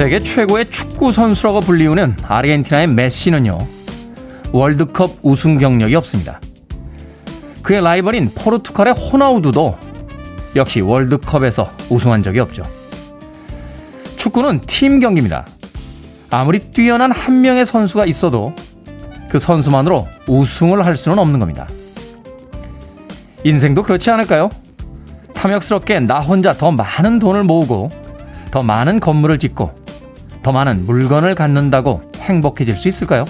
세계 최고의 축구 선수라고 불리우는 아르헨티나의 메시는요, 월드컵 우승 경력이 없습니다. 그의 라이벌인 포르투갈의 호나우두도 역시 월드컵에서 우승한 적이 없죠. 축구는 팀 경기입니다. 아무리 뛰어난 한 명의 선수가 있어도 그 선수만으로 우승을 할 수는 없는 겁니다. 인생도 그렇지 않을까요? 탐욕스럽게 나 혼자 더 많은 돈을 모으고 더 많은 건물을 짓고 더 많은 물건을 갖는다고 행복해질 수 있을까요?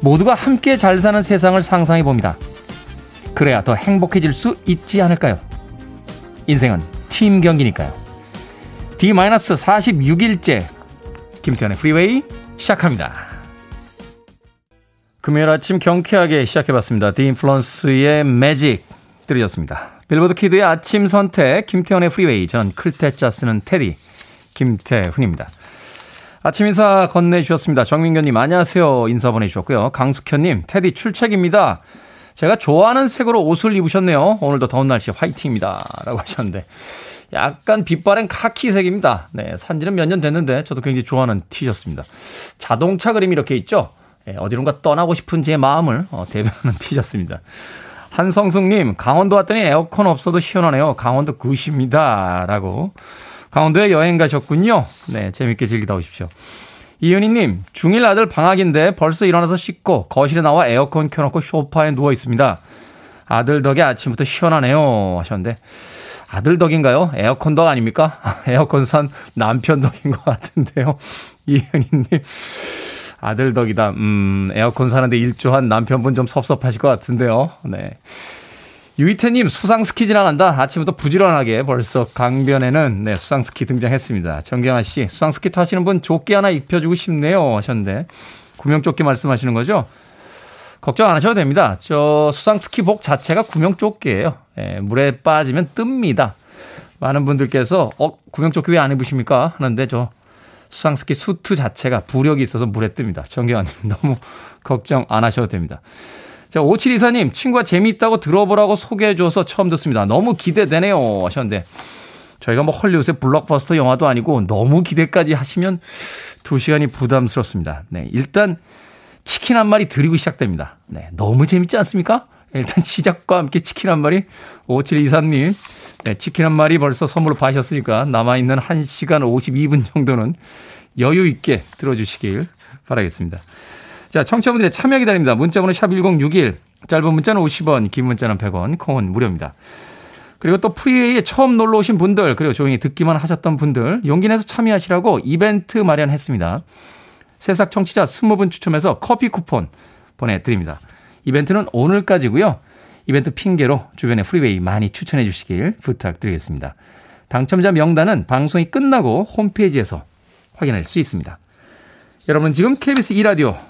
모두가 함께 잘 사는 세상을 상상해 봅니다. 그래야 더 행복해질 수 있지 않을까요? 인생은 팀 경기니까요. D-46일째 김태훈의 프리웨이 시작합니다. 금요일 아침 경쾌하게 시작해봤습니다. D-Influence의 Magic 들으셨습니다. 빌보드 kid의 아침 선택 김태훈의 프리웨이 전 클 태 자 쓰는 태디 김태훈입니다. 아침 인사 건네주셨습니다. 정민경님 안녕하세요 인사 보내주셨고요. 강숙현님 태디 출첵입니다. 제가 좋아하는 색으로 옷을 입으셨네요. 오늘도 더운 날씨 화이팅입니다. 라고 하셨는데 약간 빛바랜 카키색입니다. 네, 산지는 몇 년 됐는데 저도 굉장히 좋아하는 티셔츠입니다. 자동차 그림이 이렇게 있죠. 네, 어디론가 떠나고 싶은 제 마음을 어, 대변하는 티셔츠입니다. 한성숙님, 강원도 왔더니 에어컨 없어도 시원하네요. 강원도 굿입니다. 라고. 강원도에 여행 가셨군요. 네, 재밌게 즐기다 오십시오. 이은희님, 중1 아들 방학인데 벌써 일어나서 씻고 거실에 나와 에어컨 켜놓고 소파에 누워 있습니다. 아들 덕에 아침부터 시원하네요. 하셨는데, 아들 덕인가요? 에어컨 덕 아닙니까? 에어컨 산 남편 덕인 것 같은데요. 이은희님. 아들 덕이다. 음, 에어컨 사는데 일조한 남편분 좀 섭섭하실 것 같은데요. 네. 유이태님 수상 스키 지나간다. 아침부터 부지런하게 벌써 강변에는 네, 수상 스키 등장했습니다. 정경아 씨 수상 스키 타시는 분 조끼 하나 입혀주고 싶네요 하셨는데 구명조끼 말씀하시는 거죠? 걱정 안 하셔도 됩니다. 저 수상 스키복 자체가 구명조끼예요. 예, 물에 빠지면 뜹니다. 많은 분들께서 어 구명조끼 왜 안 입으십니까? 하는데 저 수상 스키 수트 자체가 부력이 있어서 물에 뜹니다. 정경환님 너무 걱정 안 하셔도 됩니다. 자, 5724님, 친구가 재미있다고 들어보라고 소개해줘서 처음 듣습니다. 너무 기대되네요. 하셨는데, 저희가 뭐 헐리우드의 블록버스터 영화도 아니고 너무 기대까지 하시면 2시간이 부담스럽습니다. 네, 일단 치킨 한 마리 드리고 시작됩니다. 네, 너무 재밌지 않습니까? 일단 시작과 함께 치킨 한 마리, 5724님, 네, 치킨 한 마리 벌써 선물로 받으셨으니까 남아있는 1시간 52분 정도는 여유 있게 들어주시길 바라겠습니다. 자, 청취자분들의 참여 기다립니다. 문자번호 샵 1061, 짧은 문자는 50원, 긴 문자는 100원, 콩은 무료입니다. 그리고 또 프리웨이에 처음 놀러 오신 분들, 그리고 조용히 듣기만 하셨던 분들, 용기 내서 참여하시라고 이벤트 마련했습니다. 새싹 청취자 20분 추첨해서 커피 쿠폰 보내드립니다. 이벤트는 오늘까지고요. 이벤트 핑계로 주변에 프리웨이 많이 추천해 주시길 부탁드리겠습니다. 당첨자 명단은 방송이 끝나고 홈페이지에서 확인할 수 있습니다. 여러분 지금 KBS 2라디오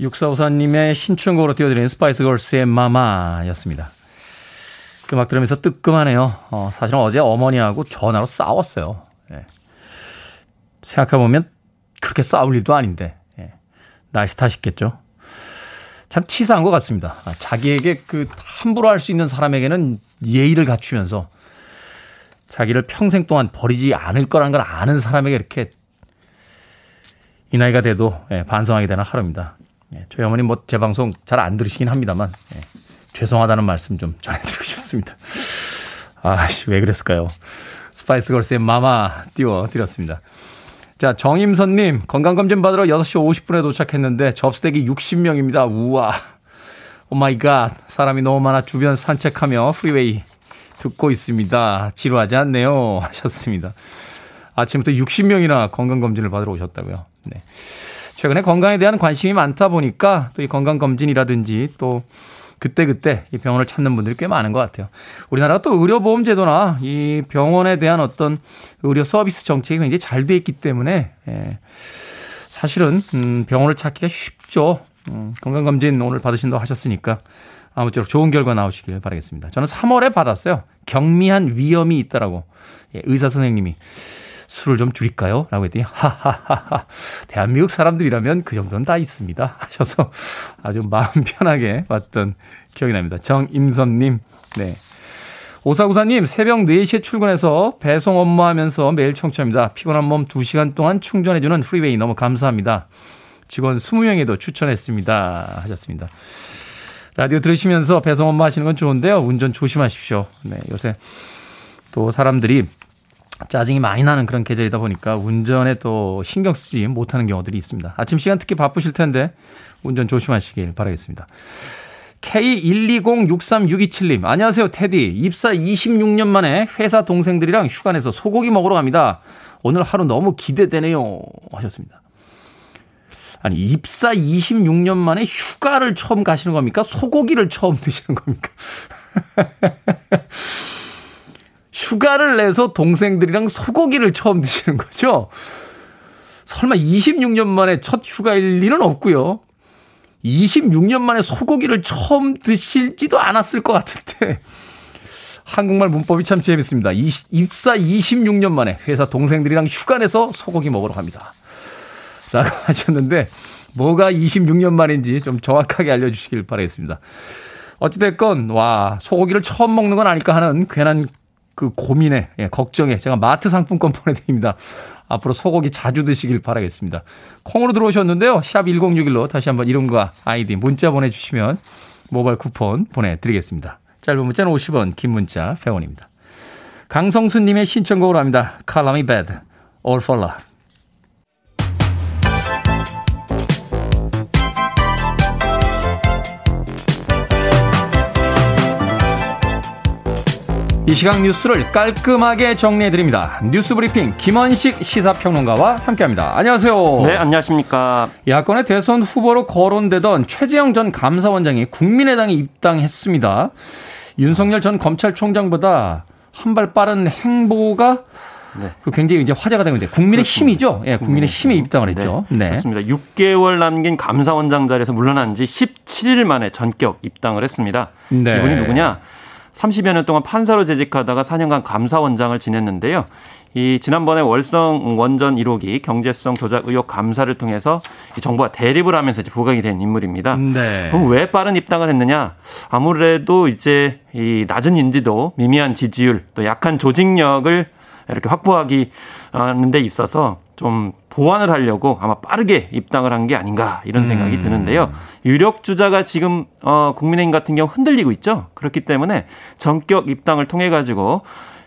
육사오사님의 신청곡으로 띄워드리는 스파이스 걸스의 Mama였습니다. 음악 들으면서 뜨끔하네요. 어, 사실은 어제 어머니하고 전화로 싸웠어요. 예. 생각해보면 그렇게 싸울 일도 아닌데, 예. 날씨 탓이겠죠. 참 치사한 것 같습니다. 아, 자기에게 그 함부로 할 수 있는 사람에게는 예의를 갖추면서 자기를 평생 동안 버리지 않을 거라는 걸 아는 사람에게 이렇게 이 나이가 돼도 예, 반성하게 되는 하루입니다. 예, 저희 어머니 뭐 제 방송 잘 안 들으시긴 합니다만 예, 죄송하다는 말씀 좀 전해드리고 싶습니다. 아씨 왜 그랬을까요? 스파이스 걸스의 Mama 띄워드렸습니다. 자 정임선님 건강검진 받으러 6시 50분에 도착했는데 접수대기 60명입니다. 우와 oh my god 사람이 너무 많아 주변 산책하며 프리웨이 듣고 있습니다. 지루하지 않네요. 하셨습니다. 아침부터 60명이나 건강검진을 받으러 오셨다고요. 네. 최근에 건강에 대한 관심이 많다 보니까 또 이 건강검진이라든지 또 그때그때 이 병원을 찾는 분들이 꽤 많은 것 같아요. 우리나라가 또 의료보험 제도나 이 병원에 대한 어떤 의료 서비스 정책이 굉장히 잘 돼 있기 때문에 예. 사실은 음 병원을 찾기가 쉽죠. 음 건강검진 오늘 받으신다고 하셨으니까 아무쪼록 좋은 결과 나오시길 바라겠습니다. 저는 3월에 받았어요. 경미한 위험이 있다라고 예, 의사 선생님이 술을 좀 줄일까요? 라고 했더니 하하하하 대한민국 사람들이라면 그 정도는 다 있습니다 하셔서 아주 마음 편하게 왔던 기억이 납니다. 정임선님 네. 오사구사님 새벽 4시에 출근해서 배송 업무하면서 매일 청취합니다. 피곤한 몸 2시간 동안 충전해주는 프리웨이 너무 감사합니다. 직원 20명에도 추천했습니다 하셨습니다. 라디오 들으시면서 배송 업무 하시는 건 좋은데요. 운전 조심하십시오. 네, 요새 또 사람들이 짜증이 많이 나는 그런 계절이다 보니까 운전에 또 신경 쓰지 못하는 경우들이 있습니다. 아침 시간 특히 바쁘실 텐데 운전 조심하시길 바라겠습니다. K120636227님, 안녕하세요, 테디. 입사 26년 만에 회사 동생들이랑 휴가 내서 소고기 먹으러 갑니다. 오늘 하루 너무 기대되네요. 하셨습니다. 아니, 입사 26년 만에 휴가를 처음 가시는 겁니까? 소고기를 처음 드시는 겁니까? 휴가를 내서 동생들이랑 소고기를 처음 드시는 거죠? 설마 26년 만에 첫 휴가일 리는 없고요. 26년 만에 소고기를 처음 드실지도 않았을 것 같은데. 한국말 문법이 참 재밌습니다. 입사 26년 만에 회사 동생들이랑 휴가 내서 소고기 먹으러 갑니다. 라고 하셨는데, 뭐가 26년 만인지 좀 정확하게 알려주시길 바라겠습니다. 어찌됐건, 와, 소고기를 처음 먹는 건 아닐까 하는 괜한 그 고민에, 예, 걱정에 제가 마트 상품권 보내드립니다. 앞으로 소고기 자주 드시길 바라겠습니다. 콩으로 들어오셨는데요. 샵 1061로 다시 한번 이름과 아이디 문자 보내주시면 모바일 쿠폰 보내드리겠습니다. 짧은 문자는 50원, 긴 문자 100원입니다. 강성수님의 신청곡으로 합니다. Me Bad, All For Love. 이 시각 뉴스를 깔끔하게 정리해드립니다. 뉴스 브리핑 김원식 시사평론가와 함께합니다. 안녕하세요. 네, 안녕하십니까. 야권의 대선 후보로 거론되던 최재형 전 감사원장이 국민의당에 입당했습니다. 윤석열 전 검찰총장보다 한 발 빠른 행보가 네. 그 굉장히 이제 화제가 되고 있는데 국민의 그렇습니다. 힘이죠. 예, 국민의 힘에 입당을 했죠. 네. 네. 그렇습니다. 6개월 남긴 감사원장 자리에서 물러난 지 17일 만에 전격 입당을 했습니다. 네. 이분이 누구냐? 30여 년 동안 판사로 재직하다가 4년간 감사원장을 지냈는데요. 이 지난번에 월성 원전 1호기 경제성 조작 의혹 감사를 통해서 이 정부와 대립을 하면서 이제 부각이 된 인물입니다. 네. 그럼 왜 빠른 입당을 했느냐? 아무래도 이제 이 낮은 인지도, 미미한 지지율, 또 약한 조직력을 이렇게 확보하기 하는 데 있어서 좀 보완을 하려고 아마 빠르게 입당을 한 게 아닌가 이런 생각이 음. 드는데요. 유력 주자가 지금 어 국민의힘 같은 경우 흔들리고 있죠. 그렇기 때문에 전격 입당을 통해 가지고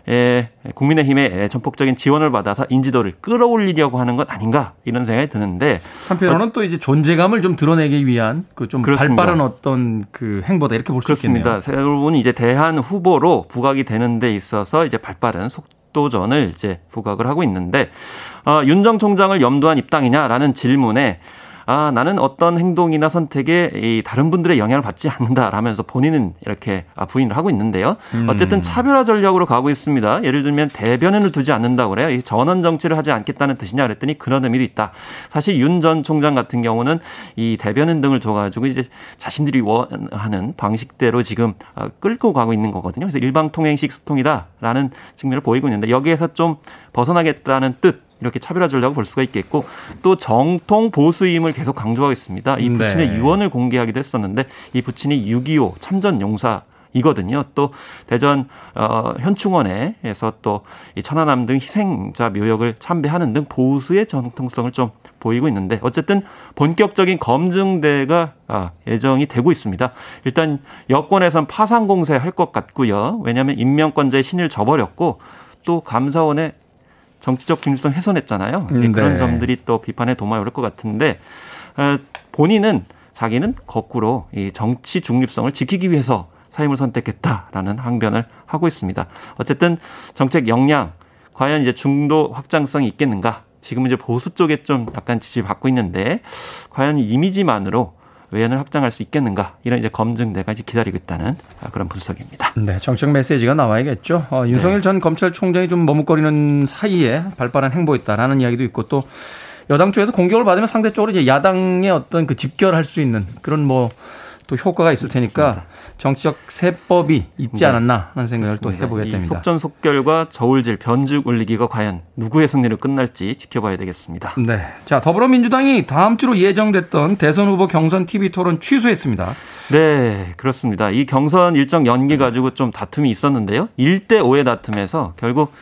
예, 국민의힘의 전폭적인 지원을 받아서 인지도를 끌어올리려고 하는 것 아닌가 이런 생각이 드는데 한편으로는 어, 또 이제 존재감을 좀 드러내기 위한 그 좀 발빠른 어떤 그 행보다 이렇게 볼 수 있겠네요. 그렇습니다. 새로운 이제 대한 후보로 부각이 되는 데 있어서 이제 발빠른 속도전을 이제 부각을 하고 있는데 어, 윤정 총장을 염두한 입당이냐라는 질문에 아, 나는 어떤 행동이나 선택에 이 다른 분들의 영향을 받지 않는다라면서 본인은 이렇게 아, 부인을 하고 있는데요. 음. 어쨌든 차별화 전략으로 가고 있습니다. 예를 들면 대변인을 두지 않는다고 그래요. 이 전원 정치를 하지 않겠다는 뜻이냐 그랬더니 그런 의미도 있다. 사실 윤 전 총장 같은 경우는 이 대변인 등을 둬가지고 이제 자신들이 원하는 방식대로 지금 어, 끌고 가고 있는 거거든요. 그래서 일방통행식 소통이다라는 측면을 보이고 있는데 여기에서 좀 벗어나겠다는 뜻 이렇게 차별화 전략을 볼 수가 있겠고 또 정통 보수임을 계속 강조하고 있습니다. 이 부친의 네. 유언을 공개하기도 했었는데 이 부친이 6.25 참전 용사 이거든요. 또 대전 어 현충원에서 또 이 천안함 등 희생자 묘역을 참배하는 등 보수의 정통성을 좀 보이고 있는데 어쨌든 본격적인 검증대가 아, 예정이 되고 있습니다. 일단 여권에선 파상 공세할 것 같고요. 왜냐하면 임명권자의 신을 져버렸고 또 감사원의 정치적 중립성 훼손했잖아요. 네. 그런 점들이 또 비판에 도마에 오를 것 같은데 어, 본인은 자기는 거꾸로 이 정치 중립성을 지키기 위해서 사임을 선택했다라는 항변을 하고 있습니다. 어쨌든 정책 역량 과연 이제 중도 확장성이 있겠는가? 지금 이제 보수 쪽에 좀 약간 지지를 받고 있는데 과연 이미지만으로 외연을 확장할 수 있겠는가 이런 이제 검증대가 이제 기다리고 있다는 그런 분석입니다. 네, 정책 메시지가 나와야겠죠. 어, 윤석열 네. 전 검찰총장이 좀 머뭇거리는 사이에 발빠른 행보했다라는 이야기도 있고 또 여당 쪽에서 공격을 받으면 상대적으로 이제 야당의 어떤 그 집결할 수 있는 그런 뭐 또 효과가 있을 테니까 그렇습니다. 정치적 세법이 있지 네. 않았나 하는 생각을 그렇습니다. 또 해보게 됩니다. 속전속결과 저울질, 변죽 울리기가 과연 누구의 승리로 끝날지 지켜봐야 되겠습니다. 네. 자, 더불어민주당이 다음 주로 예정됐던 대선 후보 경선 TV 토론 취소했습니다. 네, 그렇습니다. 이 경선 일정 연기 가지고 좀 다툼이 있었는데요. 1대 5의 다툼에서 결국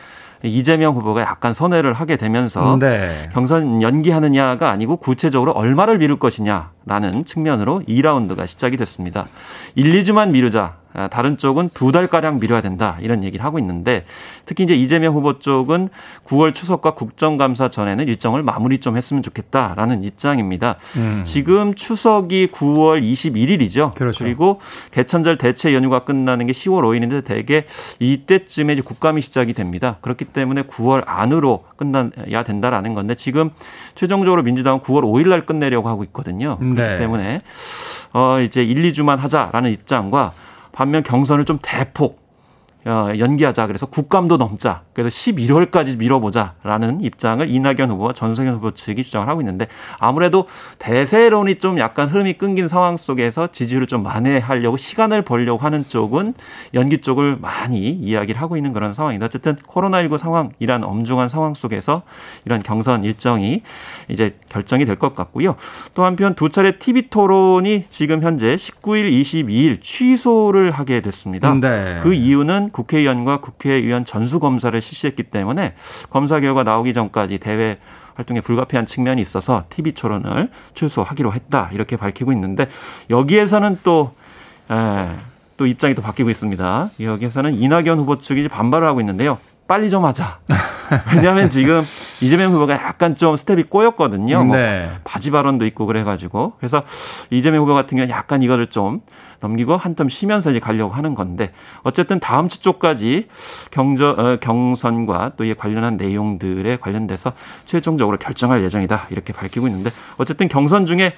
이재명 후보가 약간 선회를 하게 되면서 네. 경선 연기하느냐가 아니고 구체적으로 얼마를 미룰 것이냐라는 측면으로 2라운드가 시작이 됐습니다. 1, 2주만 미루자 아, 다른 쪽은 두 달가량 미뤄야 된다. 이런 얘기를 하고 있는데 특히 이제 이재명 후보 쪽은 9월 추석과 국정감사 전에는 일정을 마무리 좀 했으면 좋겠다라는 입장입니다. 음. 지금 추석이 9월 21일이죠. 그렇죠. 그리고 개천절 대체 연휴가 끝나는 게 10월 5일인데 대개 이때쯤에 이제 국감이 시작이 됩니다. 그렇기 때문에 9월 안으로 끝나야 된다라는 건데 지금 최종적으로 민주당은 9월 5일 날 끝내려고 하고 있거든요. 네. 그렇기 때문에 어 이제 1, 2주만 하자라는 입장과 반면 경선을 좀 대폭 어, 연기하자. 그래서 국감도 넘자. 그래서 11월까지 밀어보자라는 입장을 이낙연 후보와 전성현 후보 측이 주장을 하고 있는데 아무래도 대세론이 좀 약간 흐름이 끊긴 상황 속에서 지지율을 좀 만회하려고 시간을 벌려고 하는 쪽은 연기 쪽을 많이 이야기를 하고 있는 그런 상황이다. 어쨌든 코로나19 상황이란 엄중한 상황 속에서 이런 경선 일정이 이제 결정이 될 것 같고요. 또 한편 두 차례 TV 토론이 지금 현재 19일, 22일 취소를 하게 됐습니다. 네. 그 이유는 국회의원과 국회의원 전수검사를 실시했기 때문에 검사 결과 나오기 전까지 대회 활동에 불가피한 측면이 있어서 TV 토론을 취소하기로 했다 이렇게 밝히고 있는데 여기에서는 또 에, 또 입장이 또 바뀌고 있습니다. 여기에서는 이낙연 후보 측이 반발을 하고 있는데요. 빨리 좀 하자. 왜냐하면 지금 이재명 후보가 약간 좀 스텝이 꼬였거든요. 뭐 네. 뭐 바지 발언도 있고 그래가지고 그래서 이재명 후보 같은 경우는 약간 이거를 좀 넘기고 한텀 쉬면서 이제 가려고 하는 건데 어쨌든 다음 주 쪽까지 경저 어, 경선과 또 이에 관련한 내용들에 관련돼서 최종적으로 결정할 예정이다 이렇게 밝히고 있는데 어쨌든 경선 중에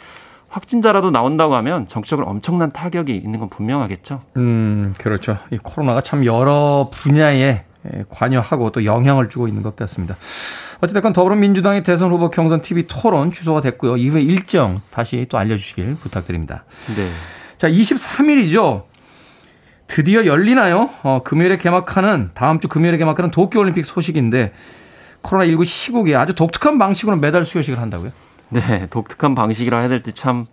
확진자라도 나온다고 하면 정치적으로 엄청난 타격이 있는 건 분명하겠죠. 음, 그렇죠. 이 코로나가 참 여러 분야에 관여하고 또 영향을 주고 있는 것 같습니다. 어쨌든 더불어민주당의 대선 후보 경선 TV 토론 취소가 됐고요. 이후에 일정 다시 또 알려주시길 부탁드립니다. 네. 자, 23일이죠. 드디어 열리나요? 어, 금요일에 개막하는, 다음 주 금요일에 개막하는 도쿄올림픽 소식인데, 코로나19 시국에 아주 독특한 방식으로 메달 수여식을 한다고요? 네, 독특한 방식이라 해야 될지 참,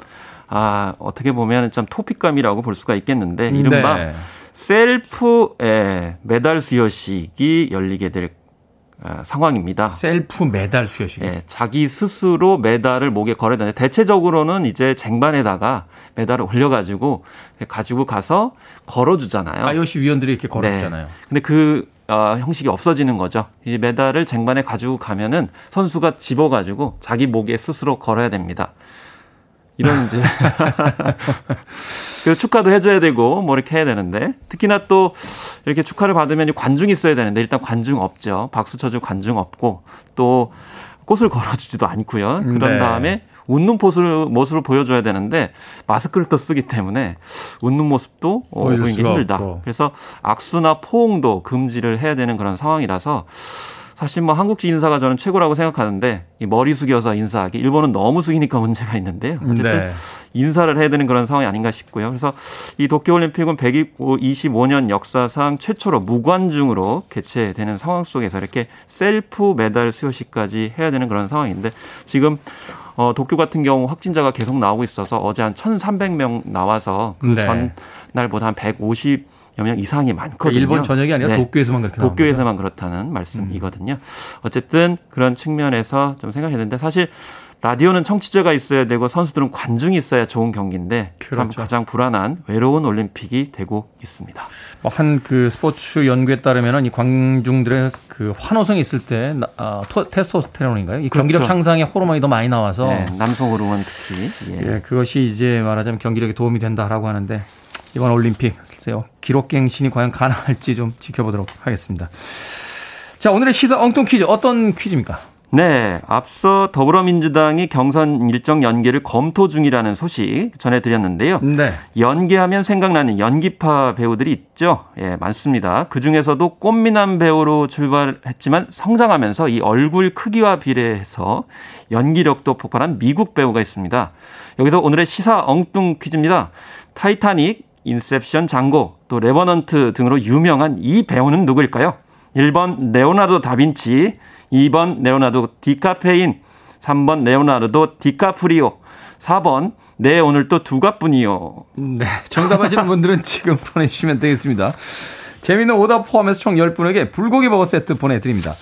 아, 어떻게 보면 참 토픽감이라고 볼 수가 있겠는데, 이른바 네. 셀프 에, 메달 수여식이 열리게 될 어, 상황입니다. 셀프 메달 수여식. 예, 자기 스스로 메달을 목에 걸어야 되는데 대체적으로는 이제 쟁반에다가 메달을 올려가지고 가지고 가서 걸어주잖아요. IOC 위원들이 이렇게 걸어주잖아요. 네. 근데 그 어, 형식이 없어지는 거죠. 이 메달을 쟁반에 가지고 가면은 선수가 집어가지고 자기 목에 스스로 걸어야 됩니다. 이런 이제 그 축하도 해줘야 되고 뭐 이렇게 해야 되는데 특히나 또 이렇게 축하를 받으면 관중이 있어야 되는데 일단 관중 없죠. 박수 쳐줄 관중 없고 또 꽃을 걸어주지도 않고요. 그런 네. 다음에 웃는 모습을, 모습을 보여줘야 되는데 마스크를 또 쓰기 때문에 웃는 모습도 어, 보이기 힘들다. 없고. 그래서 악수나 포옹도 금지를 해야 되는 그런 상황이라서 사실 뭐 한국지 인사가 저는 최고라고 생각하는데 이 머리 숙여서 인사하기 일본은 너무 숙이니까 문제가 있는데요. 어쨌든 네. 인사를 해야 되는 그런 상황이 아닌가 싶고요. 그래서 이 도쿄올림픽은 125년 역사상 최초로 무관중으로 개최되는 상황 속에서 이렇게 셀프 메달 수여식까지 해야 되는 그런 상황인데 지금 어, 도쿄 같은 경우 확진자가 계속 나오고 있어서 어제 한 1,300명 나와서 그 네. 전날보다 한 150. 여명 이상이 많거든요. 그러니까 일본 전역이 아니라 네. 도쿄에서만 그렇게 도쿄에서만 그렇다는 말씀이거든요. 음. 어쨌든 그런 측면에서 좀 생각했는데 사실 라디오는 청취자가 있어야 되고 선수들은 관중이 있어야 좋은 경기인데 그렇죠. 참 가장 불안한 외로운 올림픽이 되고 있습니다. 뭐 한그 스포츠 연구에 따르면은 이 관중들의 그 환호성이 있을 때 어, 테스토스테론인가요? 이 경기력 그렇죠. 향상에 호르몬이 더 많이 나와서 네, 남성 호르몬 특히 예. 예. 그것이 이제 말하자면 경기력에 도움이 된다라고 하는데 이번 올림픽 글쎄요 기록갱신이 과연 가능할지 좀 지켜보도록 하겠습니다. 자 오늘의 시사 엉뚱 퀴즈 어떤 퀴즈입니까? 네, 앞서 더불어민주당이 경선 일정 연계를 검토 중이라는 소식 전해드렸는데요. 네. 연계하면 생각나는 연기파 배우들이 있죠. 예, 많습니다. 그 중에서도 꽃미남 배우로 출발했지만 성장하면서 이 얼굴 크기와 비례해서 연기력도 폭발한 미국 배우가 있습니다. 여기서 오늘의 시사 엉뚱 퀴즈입니다. 타이타닉, 인셉션, 장고, 또 레버넌트 등으로 유명한 이 배우는 누구일까요? 1번 레오나르도 다빈치, 2번 레오나르도 디카페인, 3번 레오나르도 디카프리오, 4번 내 오늘도 두 갑 피리오. 네, 정답하시는 분들은 지금 보내주시면 되겠습니다. 재미있는 오답 포함해서 총 10분에게 불고기 버거 세트 보내드립니다.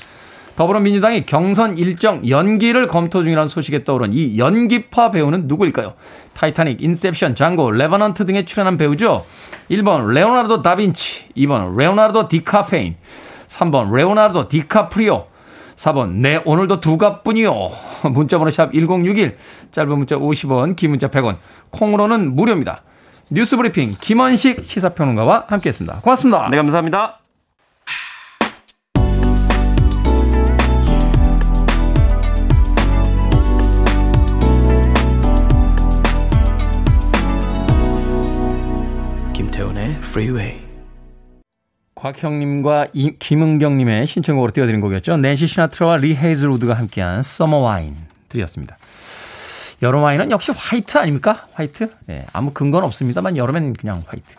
더불어민주당이 경선 일정 연기를 검토 중이라는 소식에 떠오른 이 연기파 배우는 누구일까요? 타이타닉, 인셉션, 장고, 레버넌트 등에 출연한 배우죠. 1번 레오나르도 다빈치, 2번 레오나르도 디카페인, 3번 레오나르도 디카프리오, 4번, 내 오늘도 두 갑 피리오. 문자번호 샵 1061, 짧은 문자 50원, 긴 문자 100원, 콩으로는 무료입니다. 뉴스 브리핑, 김원식 시사평론가와 함께 했습니다. 고맙습니다. 네, 감사합니다. 김태훈의 Freeway. 곽형님과 김은경님의 신청곡으로 띄워드린 곡이었죠. 낸시 시나트라와 리 헤이즐우드가 함께한 Summer Wine 드렸습니다. 여름 와인은 역시 화이트 아닙니까? 화이트? 예, 아무 근거는 없습니다만 여름엔 그냥 화이트.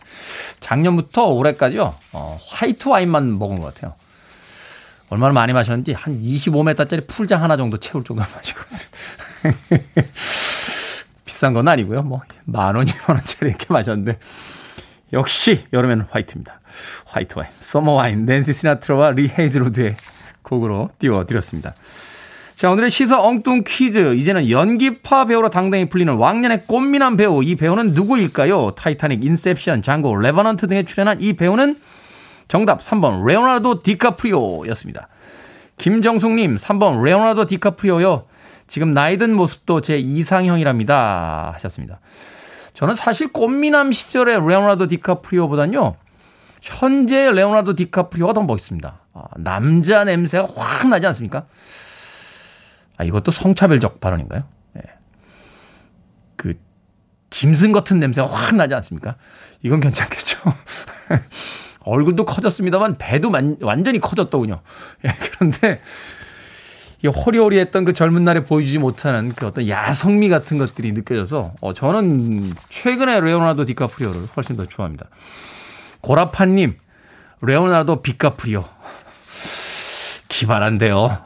작년부터 올해까지요, 어, 화이트 와인만 먹은 것 같아요. 얼마나 많이 마셨는지 한 25m짜리 풀장 하나 정도 채울 정도 마시거든요. 비싼 건 아니고요. 뭐, 만 원, 이만 원짜리 이렇게 마셨는데, 역시 여름에는 화이트입니다. 화이트 와인, Summer Wine, 낸시 시나트라와 리 헤이즐우드의 곡으로 띄워드렸습니다. 자, 오늘의 시사 엉뚱 퀴즈. 이제는 연기파 배우로 당당히 불리는 왕년의 꽃미남 배우. 이 배우는 누구일까요? 타이타닉, 인셉션, 장고, 레버넌트 등에 출연한 이 배우는 정답 3번 레오나르도 디카프리오였습니다. 김정숙님 3번 레오나르도 디카프리오요. 지금 나이 든 모습도 제 이상형이랍니다. 하셨습니다. 저는 사실 꽃미남 시절의 레오나르도 디카프리오보단요. 현재 레오나르도 디카프리오가 더 멋있습니다. 아, 남자 냄새가 확 나지 않습니까? 아, 이것도 성차별적 발언인가요? 네. 그 짐승 같은 냄새가 확 나지 않습니까? 이건 괜찮겠죠. 얼굴도 커졌습니다만 배도 만, 완전히 커졌더군요. 예, 그런데 이 호리호리했던 그 젊은 날에 보여주지 못하는 그 어떤 야성미 같은 것들이 느껴져서 어, 저는 최근에 레오나르도 디카프리오를 훨씬 더 좋아합니다. 고라파님, 레오나르도 빚갚으리오. 기발한데요.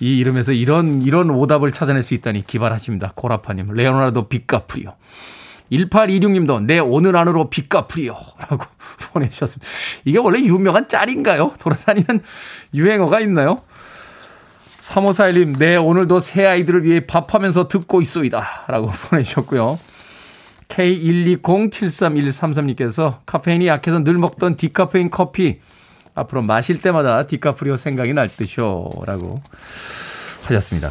이 이름에서 이런, 이런 오답을 찾아낼 수 있다니 기발하십니다. 고라파님, 레오나르도 빚갚으리오. 1826님도 내 오늘 안으로 빚갚으리오. 라고 보내주셨습니다. 이게 원래 유명한 짤인가요? 돌아다니는 유행어가 있나요? 3541님, 네, 오늘도 세 아이들을 위해 밥하면서 듣고 있소이다. 라고 보내주셨고요. K1207333님께서 카페인이 약해서 늘 먹던 디카페인 커피 앞으로 마실 때마다 디카프리오 생각이 날 듯이요. 라고 하셨습니다.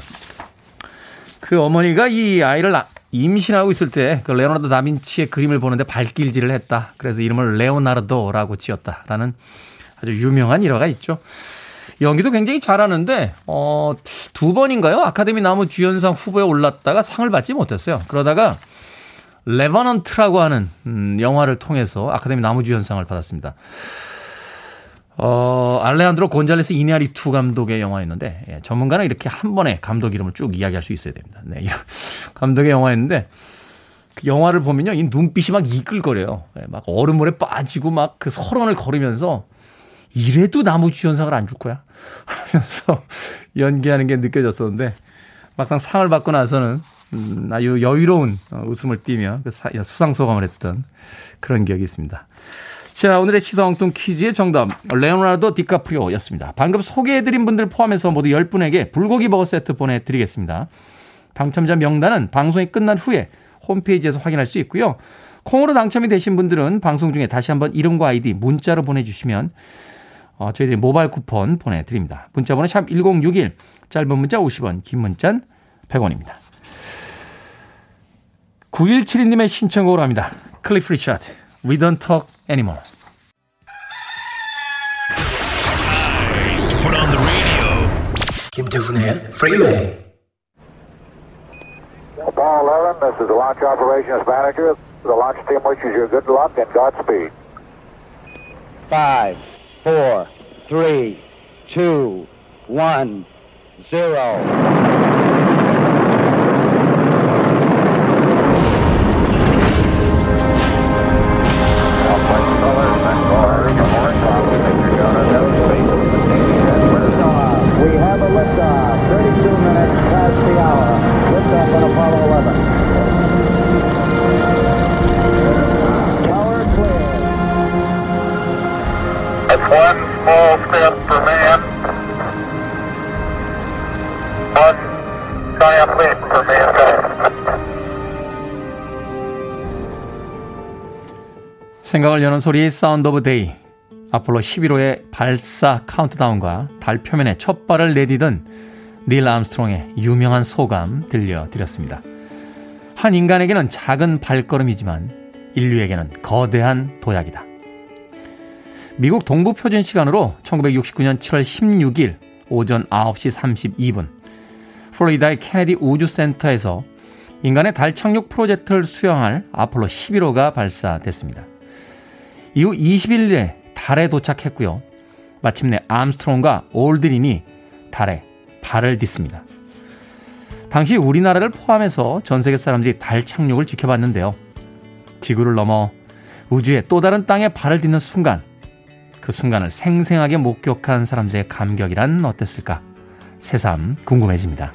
그 어머니가 이 아이를 임신하고 있을 때 그 레오나르도 다빈치의 그림을 보는데 발길질을 했다. 그래서 이름을 레오나르도라고 지었다라는 아주 유명한 일화가 있죠. 연기도 굉장히 잘하는데 어, 두 번인가요? 아카데미 남우 주연상 후보에 올랐다가 상을 받지 못했어요. 그러다가 레버넌트라고 하는 음, 영화를 통해서 아카데미 남우 주연상을 받았습니다. 어, 알레한드로 곤잘레스 이니아리투 감독의 영화였는데 예, 전문가는 이렇게 한 번에 감독 이름을 쭉 이야기할 수 있어야 됩니다. 네, 이런 감독의 영화였는데 그 영화를 보면요, 이 눈빛이 막 이끌거려요. 예, 막 얼음물에 빠지고 막 그 설원을 걸으면서 이래도 나무 주연상을 안 줄 거야 하면서 연기하는 게 느껴졌었는데 막상 상을 받고 나서는 음, 아주 여유로운 어, 웃음을 띠며 그 수상 소감을 했던 그런 기억이 있습니다. 자, 오늘의 시사 엉뚱 퀴즈의 정답, 레오나르도 디카프리오였습니다. 방금 소개해드린 분들 포함해서 모두 10분에게 불고기 버거 세트 보내드리겠습니다. 당첨자 명단은 방송이 끝난 후에 홈페이지에서 확인할 수 있고요. 콩으로 당첨이 되신 분들은 방송 중에 다시 한번 이름과 아이디 문자로 보내주시면 어, 저희들이 모바일 쿠폰 보내드립니다. 문자번호 샵 1061, 짧은 문자 50원, 긴 문자는 100원입니다. 9172님의 신청곡으로 합니다. 클리프 리차드, We Don't Talk Anymore. 김태훈의 Freeway. Ball 11, this is the launch operations manager. The launch team wishes you good luck and Godspeed. Five, four, three, two, one, zero. 생각을 여는 소리 Sound of the Day. 아폴로 11호의 발사 카운트다운과 달 표면에 첫 발을 내디던 닐 암스트롱의 유명한 소감 들려드렸습니다. 한 인간에게는 작은 발걸음이지만 인류에게는 거대한 도약이다. 미국 동부 표준 시간으로 1969년 7월 16일 오전 9시 32분 플로리다의 케네디 우주센터에서 인간의 달 착륙 프로젝트를 수행할 아폴로 11호가 발사됐습니다. 이후 20일에 달에 도착했고요. 마침내 암스트롱과 올드린이 달에 발을 딛습니다. 당시 우리나라를 포함해서 전 세계 사람들이 달 착륙을 지켜봤는데요. 지구를 넘어 우주의 또 다른 땅에 발을 딛는 순간, 그 순간을 생생하게 목격한 사람들의 감격이란 어땠을까? 새삼 궁금해집니다.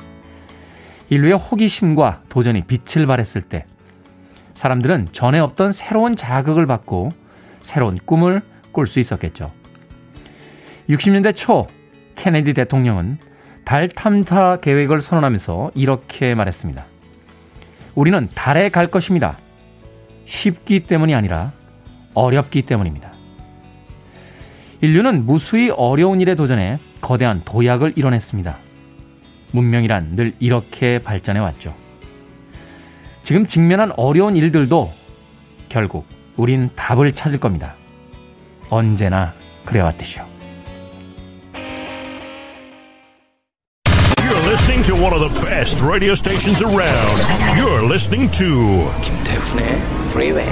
인류의 호기심과 도전이 빛을 발했을 때, 사람들은 전에 없던 새로운 자극을 받고 새로운 꿈을 꿀 수 있었겠죠. 60년대 초 케네디 대통령은 달 탐사 계획을 선언하면서 이렇게 말했습니다. 우리는 달에 갈 것입니다. 쉽기 때문이 아니라 어렵기 때문입니다. 인류는 무수히 어려운 일에 도전해 거대한 도약을 이뤄냈습니다. 문명이란 늘 이렇게 발전해 왔죠. 지금 직면한 어려운 일들도 결국 우린 답을 찾을 겁니다. 언제나 그래왔듯이요. You're listening to one of the best radio stations around. You're listening to 김태훈의 Freeway.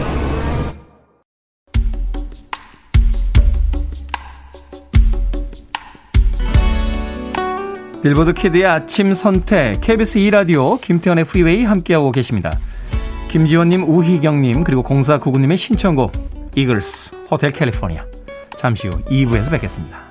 빌보드 Kid의 아침 선택 KBS 2 라디오 김태훈의 프리웨이 함께하고 계십니다. 김지원님, 우희경님 그리고 0499님의 신청곡 이글스 Hotel California 잠시 후 2부에서 뵙겠습니다.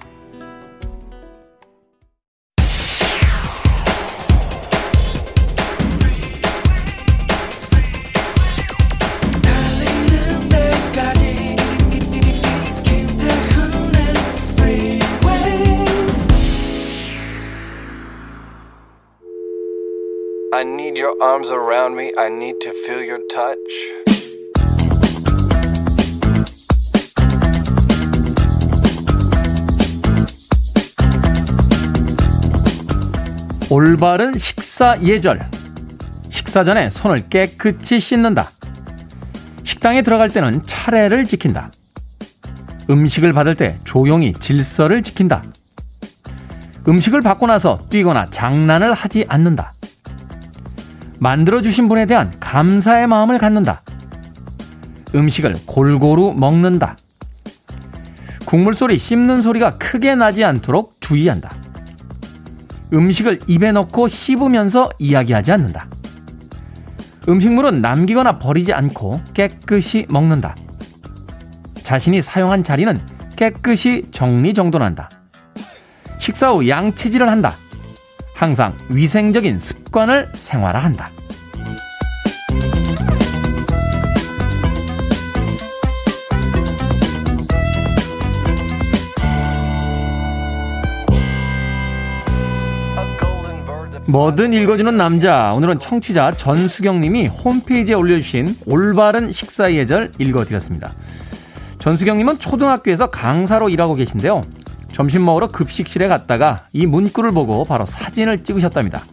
Arms around me. I need to feel your touch. 올바른 식사 예절. 식사 전에 손을 깨끗이 씻는다. 식당에 들어갈 때는 차례를 지킨다. 음식을 받을 때 조용히 질서를 지킨다. 음식을 받고 나서 뛰거나 장난을 하지 않는다. 만들어주신 분에 대한 감사의 마음을 갖는다. 음식을 골고루 먹는다. 국물 소리, 씹는 소리가 크게 나지 않도록 주의한다. 음식을 입에 넣고 씹으면서 이야기하지 않는다. 음식물은 남기거나 버리지 않고 깨끗이 먹는다. 자신이 사용한 자리는 깨끗이 정리정돈한다. 식사 후 양치질을 한다. 항상 위생적인 습관을 생활화한다. 뭐든 읽어주는 남자. 오늘은 청취자 전수경 님이 홈페이지에 올려주신 올바른 식사 예절 읽어드렸습니다. 전수경 님은 초등학교에서 강사로 일하고 계신데요. 점심 먹으러 급식실에 갔다가 이 문구를 보고 바로 사진을 찍으셨답니다.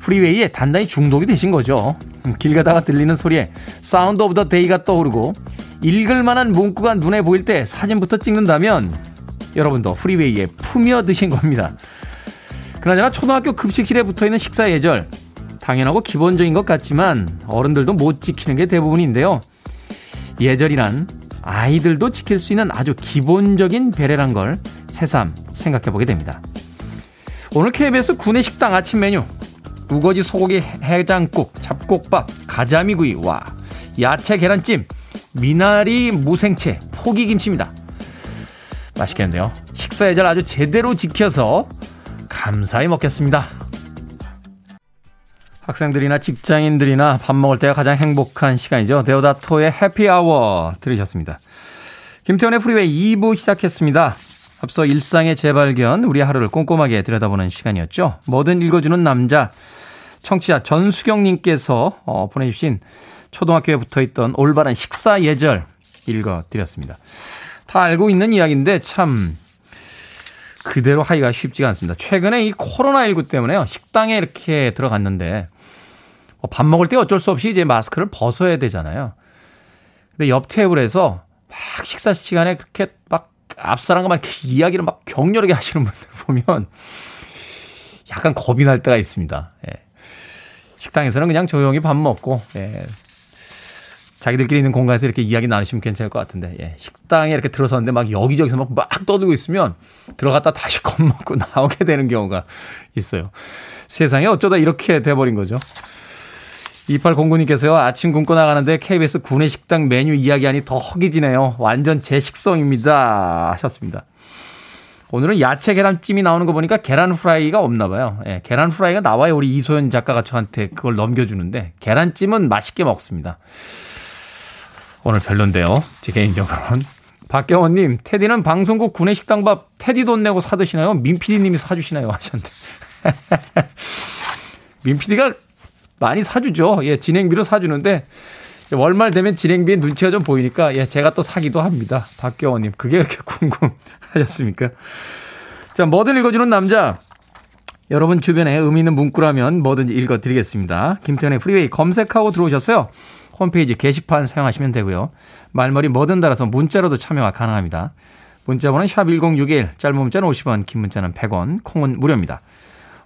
프리웨이에 단단히 중독이 되신 거죠. 길 가다가 들리는 소리에 Sound of the Day가 떠오르고 읽을 만한 문구가 눈에 보일 때 사진부터 찍는다면 여러분도 프리웨이에 프며드신 겁니다. 그나저나 초등학교 급식실에 붙어 있는 식사 예절 당연하고 기본적인 것 같지만 어른들도 못 지키는 게 대부분인데요. 예절이란 아이들도 지킬 수 있는 아주 기본적인 배려란 걸 새삼 생각해 보게 됩니다. 오늘 KBS 구내 식당 아침 메뉴 우거지 소고기 해장국, 잡곡밥, 가자미구이와 야채 계란찜, 미나리 무생채, 포기김치입니다. 맛있겠는데요. 식사 예절 아주 제대로 지켜서 감사히 먹겠습니다. 학생들이나 직장인들이나 밥 먹을 때가 가장 행복한 시간이죠. 데오다토의 Happy Hour 들으셨습니다. 김태훈의 프리웨이 2부 시작했습니다. 앞서 일상의 재발견, 우리 하루를 꼼꼼하게 들여다보는 시간이었죠. 뭐든 읽어주는 남자, 청취자 전수경님께서 어, 보내주신 초등학교에 붙어 있던 올바른 식사 예절 읽어드렸습니다. 다 알고 있는 이야기인데 참 그대로 하기가 쉽지가 않습니다. 최근에 이 코로나19 때문에요. 식당에 이렇게 들어갔는데 뭐 밥 먹을 때 어쩔 수 없이 이제 마스크를 벗어야 되잖아요. 근데 옆 테이블에서 막 식사 시간에 그렇게 막 앞사람과 막 이야기를 막 격렬하게 하시는 분들 보면 약간 겁이 날 때가 있습니다. 예. 식당에서는 그냥 조용히 밥 먹고 예. 자기들끼리 있는 공간에서 이렇게 이야기 나누시면 괜찮을 것 같은데 예. 식당에 이렇게 들어섰는데 막 여기저기서 막, 막 떠들고 있으면 들어갔다 다시 겁먹고 나오게 되는 경우가 있어요. 세상에 어쩌다 이렇게 돼버린 거죠. 2809님께서요, 아침 굶고 나가는데 KBS 구내 식당 메뉴 이야기하니 더 허기지네요. 완전 제 식성입니다. 하셨습니다. 오늘은 야채 계란찜이 나오는 거 보니까 계란 프라이가 없나 봐요. 예, 계란 프라이가 나와야 우리 이소연 작가가 저한테 그걸 넘겨주는데 계란찜은 맛있게 먹습니다. 오늘 별론데요. 제 개인적으로는. 박경원님, 테디는 방송국 구내 식당밥 테디 돈 내고 사드시나요? 민피디님이 사주시나요? 하셨는데. 민피디가 많이 사주죠. 예, 진행비로 사주는데 월말 되면 진행비의 눈치가 좀 보이니까 예, 제가 또 사기도 합니다. 박경원님, 그게 그렇게 궁금하셨습니까? 자, 뭐든 읽어주는 남자. 여러분 주변에 의미 있는 문구라면 뭐든지 읽어드리겠습니다. 김태현의 프리웨이 검색하고 들어오셨어요. 홈페이지 게시판 사용하시면 되고요. 말머리 뭐든 달아서 문자로도 참여가 가능합니다. 문자번호는 샵1061, 짧은 문자는 50원, 긴 문자는 100원, 콩은 무료입니다.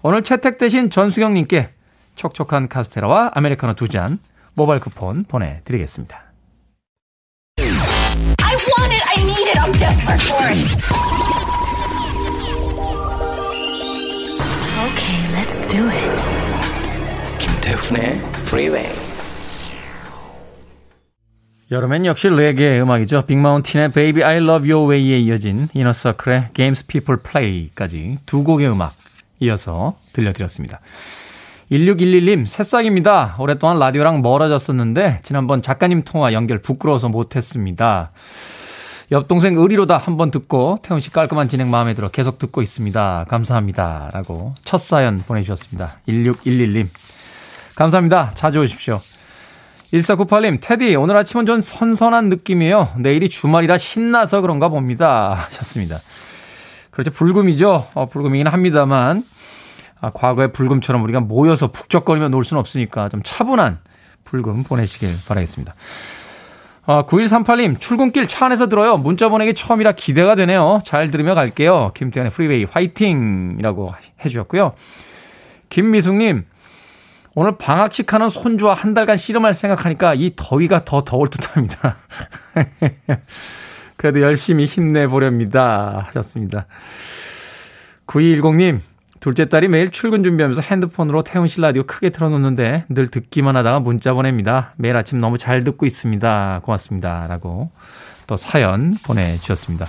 오늘 채택되신 전수경님께 촉촉한 카스테라와 아메리카노 두 잔 모바일 쿠폰 보내드리겠습니다. I want it. I need it. I'm desperate for it. Okay, let's do it. 김태훈의 Freeway. 여름엔 역시 레게 음악이죠. 빅마운틴의 Baby I Love Your Way에 이어진 이너서클의 Games People Play까지 두 곡의 음악 이어서 들려드렸습니다. 1611님, 새싹입니다. 오랫동안 라디오랑 멀어졌었는데, 지난번 작가님 통화 연결 부끄러워서 못했습니다. 옆 동생 의리로다 한번 듣고, 태훈 씨 깔끔한 진행 마음에 들어 계속 듣고 있습니다. 감사합니다. 라고 첫 사연 보내주셨습니다. 1611님. 감사합니다. 자주 오십시오. 1498님, 테디, 오늘 아침은 좀 선선한 느낌이에요. 내일이 주말이라 신나서 그런가 봅니다. 하셨습니다. 그렇죠. 불금이죠. 어, 불금이긴 합니다만, 아, 과거의 불금처럼 우리가 모여서 북적거리며 놀 수는 없으니까 좀 차분한 불금 보내시길 바라겠습니다. 아, 9138님, 출근길 차 안에서 들어요. 문자 보내기 처음이라 기대가 되네요. 잘 들으며 갈게요. 김태현의 프리웨이 화이팅! 이라고 해주셨고요. 김미숙님, 오늘 방학식 하는 손주와 한 달간 씨름할 생각하니까 이 더위가 더 더울 듯 합니다. 그래도 열심히 힘내보렵니다. 하셨습니다. 9210님, 둘째 딸이 매일 출근 준비하면서 핸드폰으로 태훈 씨 라디오 크게 틀어놓는데 늘 듣기만 하다가 문자 보냅니다. 매일 아침 너무 잘 듣고 있습니다. 고맙습니다. 라고 또 사연 보내주셨습니다.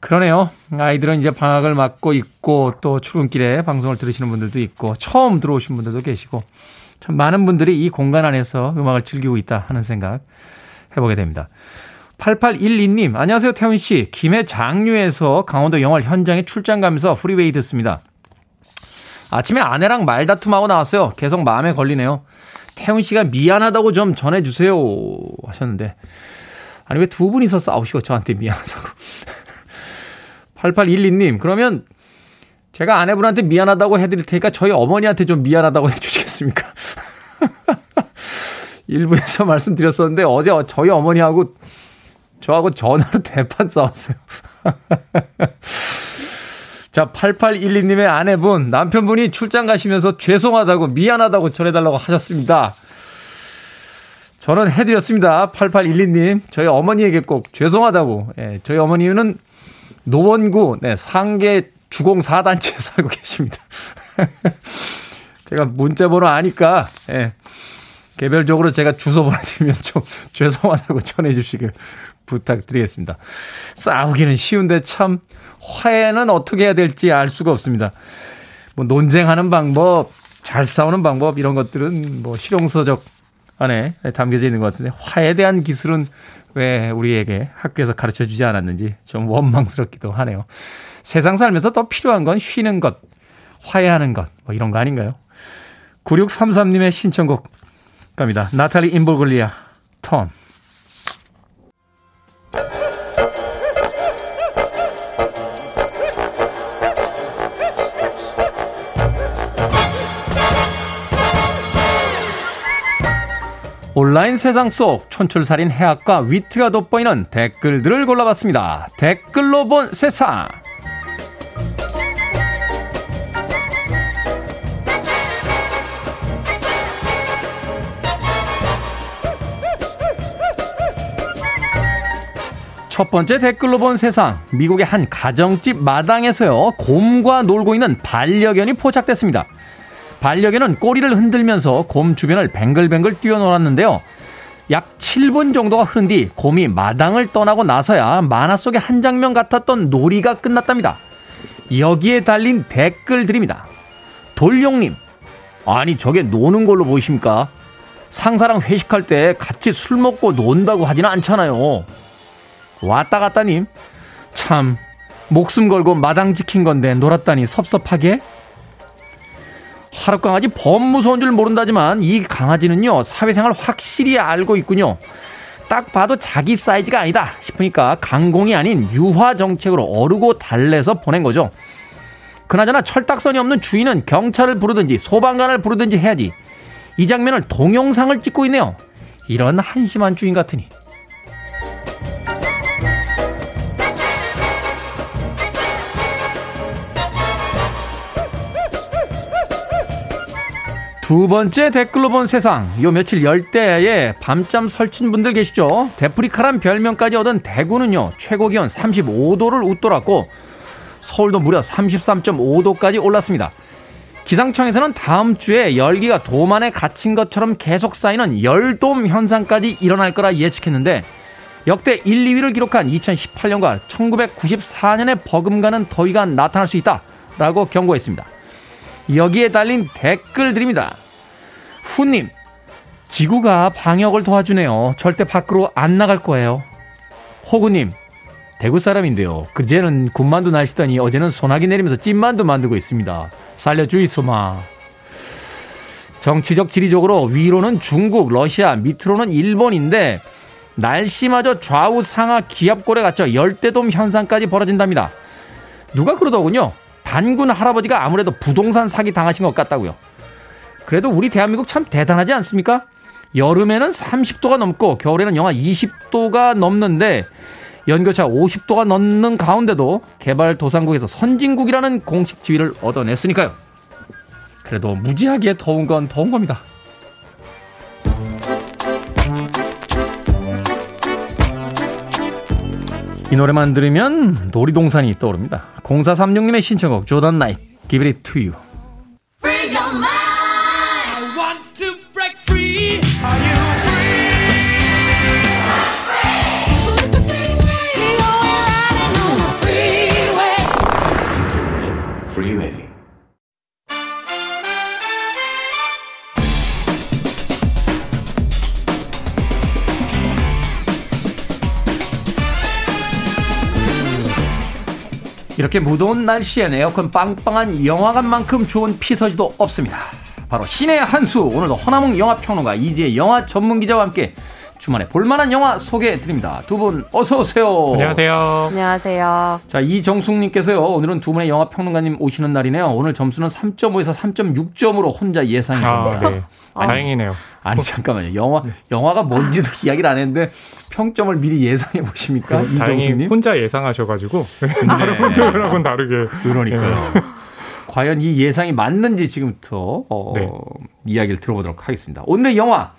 그러네요. 아이들은 이제 방학을 맞고 있고 또 출근길에 방송을 들으시는 분들도 있고 처음 들어오신 분들도 계시고 참 많은 분들이 이 공간 안에서 음악을 즐기고 있다 하는 생각 해보게 됩니다. 8812님, 안녕하세요, 태훈 씨. 김해 장류에서 강원도 영월 현장에 출장 가면서 프리웨이 듣습니다. 아침에 아내랑 말다툼하고 나왔어요. 계속 마음에 걸리네요. 태훈 씨가 미안하다고 좀 전해주세요. 하셨는데. 아니, 왜 두 분이서 싸우시고 저한테 미안하다고. 8812님, 그러면 제가 아내분한테 미안하다고 해드릴 테니까 저희 어머니한테 좀 미안하다고 해주시겠습니까? 일부에서 말씀드렸었는데 어제 저희 어머니하고 저하고 전화로 대판 싸웠어요. 자, 8812님의 아내분, 남편분이 출장 가시면서 죄송하다고, 미안하다고 전해달라고 하셨습니다. 저는 해드렸습니다. 8812님, 저희 어머니에게 꼭 죄송하다고. 예, 저희 어머니는 노원구, 네, 상계 주공 4단지에 살고 계십니다. 제가 문자번호 아니까, 예, 개별적으로 제가 주소 보내드리면 좀 죄송하다고 전해주시길 부탁드리겠습니다. 싸우기는 쉬운데 참 화해는 어떻게 해야 될지 알 수가 없습니다. 뭐 논쟁하는 방법, 잘 싸우는 방법 이런 것들은 뭐 실용서적 안에 담겨져 있는 것 같은데 화해에 대한 기술은 왜 우리에게 학교에서 가르쳐 주지 않았는지 좀 원망스럽기도 하네요. 세상 살면서 더 필요한 건 쉬는 것, 화해하는 것, 뭐 이런 거 아닌가요? 9633님의 신청곡 갑니다. 나탈리 임볼글리아, 턴. 온라인 세상 속 촌철살인 해학과 위트가 돋보이는 댓글들을 골라봤습니다. 댓글로 본 세상. 첫 번째 댓글로 본 세상. 미국의 한 가정집 마당에서요, 곰과 놀고 있는 반려견이 포착됐습니다. 반려견은 꼬리를 흔들면서 곰 주변을 뱅글뱅글 뛰어놀았는데요. 약 7분 정도가 흐른 뒤 곰이 마당을 떠나고 나서야 만화 속의 한 장면 같았던 놀이가 끝났답니다. 여기에 달린 댓글들입니다. 돌룡님, 아니 저게 노는 걸로 보이십니까? 상사랑 회식할 때 같이 술 먹고 논다고 하지는 않잖아요. 왔다 갔다님, 참 목숨 걸고 마당 지킨 건데 놀았다니 섭섭하게? 하루 강아지 범 무서운 줄 모른다지만 이 강아지는요 사회생활 확실히 알고 있군요. 딱 봐도 자기 사이즈가 아니다 싶으니까 강공이 아닌 유화 정책으로 어르고 달래서 보낸 거죠. 그나저나 철딱선이 없는 주인은 경찰을 부르든지 소방관을 부르든지 해야지. 이 장면을 동영상을 찍고 있네요. 이런 한심한 주인 같으니. 두 번째 댓글로 본 세상. 요 며칠 열대야에 밤잠 설친 분들 계시죠? 데프리카란 별명까지 얻은 대구는요, 최고 기온 35도를 웃돌았고, 서울도 무려 33.5도까지 올랐습니다. 기상청에서는 다음 주에 열기가 도움 안에 갇힌 것처럼 계속 쌓이는 열돔 현상까지 일어날 거라 예측했는데, 역대 1, 2위를 기록한 2018년과 1994년에 버금가는 더위가 나타날 수 있다. 라고 경고했습니다. 여기에 달린 댓글들입니다. 후님, 지구가 방역을 도와주네요. 절대 밖으로 안 나갈 거예요. 호구님, 대구 사람인데요. 그제는 군만두 날시더니 어제는 소나기 내리면서 찐만두 만들고 있습니다. 살려주이소마. 정치적 지리적으로 위로는 중국, 러시아, 밑으로는 일본인데 날씨마저 좌우 상하 기압골에 갇혀 열대돔 현상까지 벌어진답니다. 누가 그러더군요. 단군 할아버지가 아무래도 부동산 사기 당하신 것 같다고요. 그래도 우리 대한민국 참 대단하지 않습니까? 여름에는 30도가 넘고 겨울에는 영하 20도가 넘는데 연교차 50도가 넘는 가운데도 개발도상국에서 선진국이라는 공식 지위를 얻어냈으니까요. 그래도 무지하게 더운 건 더운 겁니다. 이 노래만 들으면 놀이동산이 떠오릅니다. 0436님의 신청곡 조던 나이트 Give it to you. 이렇게 무더운 날씨엔 에어컨 빵빵한 영화관만큼 좋은 피서지도 없습니다. 바로 신의 한수 오늘도 허나몽 영화평론가 이지혜 영화 전문기자와 함께 주말에 볼만한 영화 소개해 드립니다. 두 분 어서 오세요. 안녕하세요. 안녕하세요. 자, 이정숙님께서요. 오늘은 두 분의 영화 평론가님 오시는 날이네요. 오늘 점수는 3.5에서 3.6점으로 혼자 예상해 아, 봅니다. 네. 다행이네요. 아니 잠깐만요. 영화 영화가 뭔지도 이야기를 안 했는데 평점을 미리 예상해 보십니까? 이정숙님. 혼자 예상하셔가지고 다른 분들하고는 다르게. 그러니까요. 과연 이 예상이 맞는지 지금부터 어, 네. 이야기를 들어보도록 하겠습니다. 오늘의 영화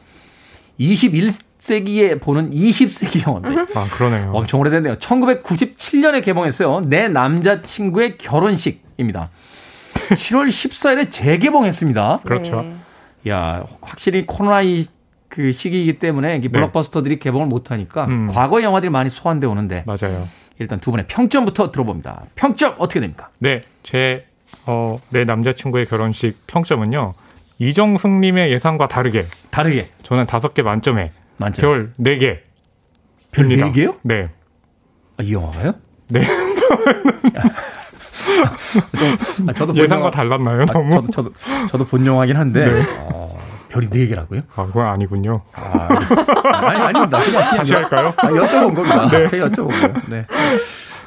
21세기에 보는 20세기 영화인데 아 그러네요. 엄청 오래됐네요. 1997년에 개봉했어요. 내 남자친구의 결혼식입니다. 7월 14일에 재개봉했습니다. 그렇죠. 네. 야, 확실히 코로나 이 그 시기이기 때문에 이 블록버스터들이 개봉을 못 하니까 네. 음. 과거 영화들이 많이 소환돼 오는데 맞아요. 일단 두 분의 평점부터 들어봅니다. 평점 어떻게 됩니까? 네, 제, 어, 내 남자친구의 결혼식 평점은요, 이정숙님의 예상과 다르게, 다르게 저는 다섯 개 만점에 만점. 별네 개. 별 4개요? 네. 아, 이 영화가요? 네. 아, 저도 본 예상과 영화- 달랐나요, 아, 너무? 저도, 저도, 저도 본 영화긴 한데, 네. 어, 별이 4개라고요? 아, 그건 아니군요. 아, 알겠습니다. 아니, 아닙니다. 그냥, 그냥 다시 할까요? 아, 여쭤본 겁니다. 그냥 여쭤본 거예요. 네.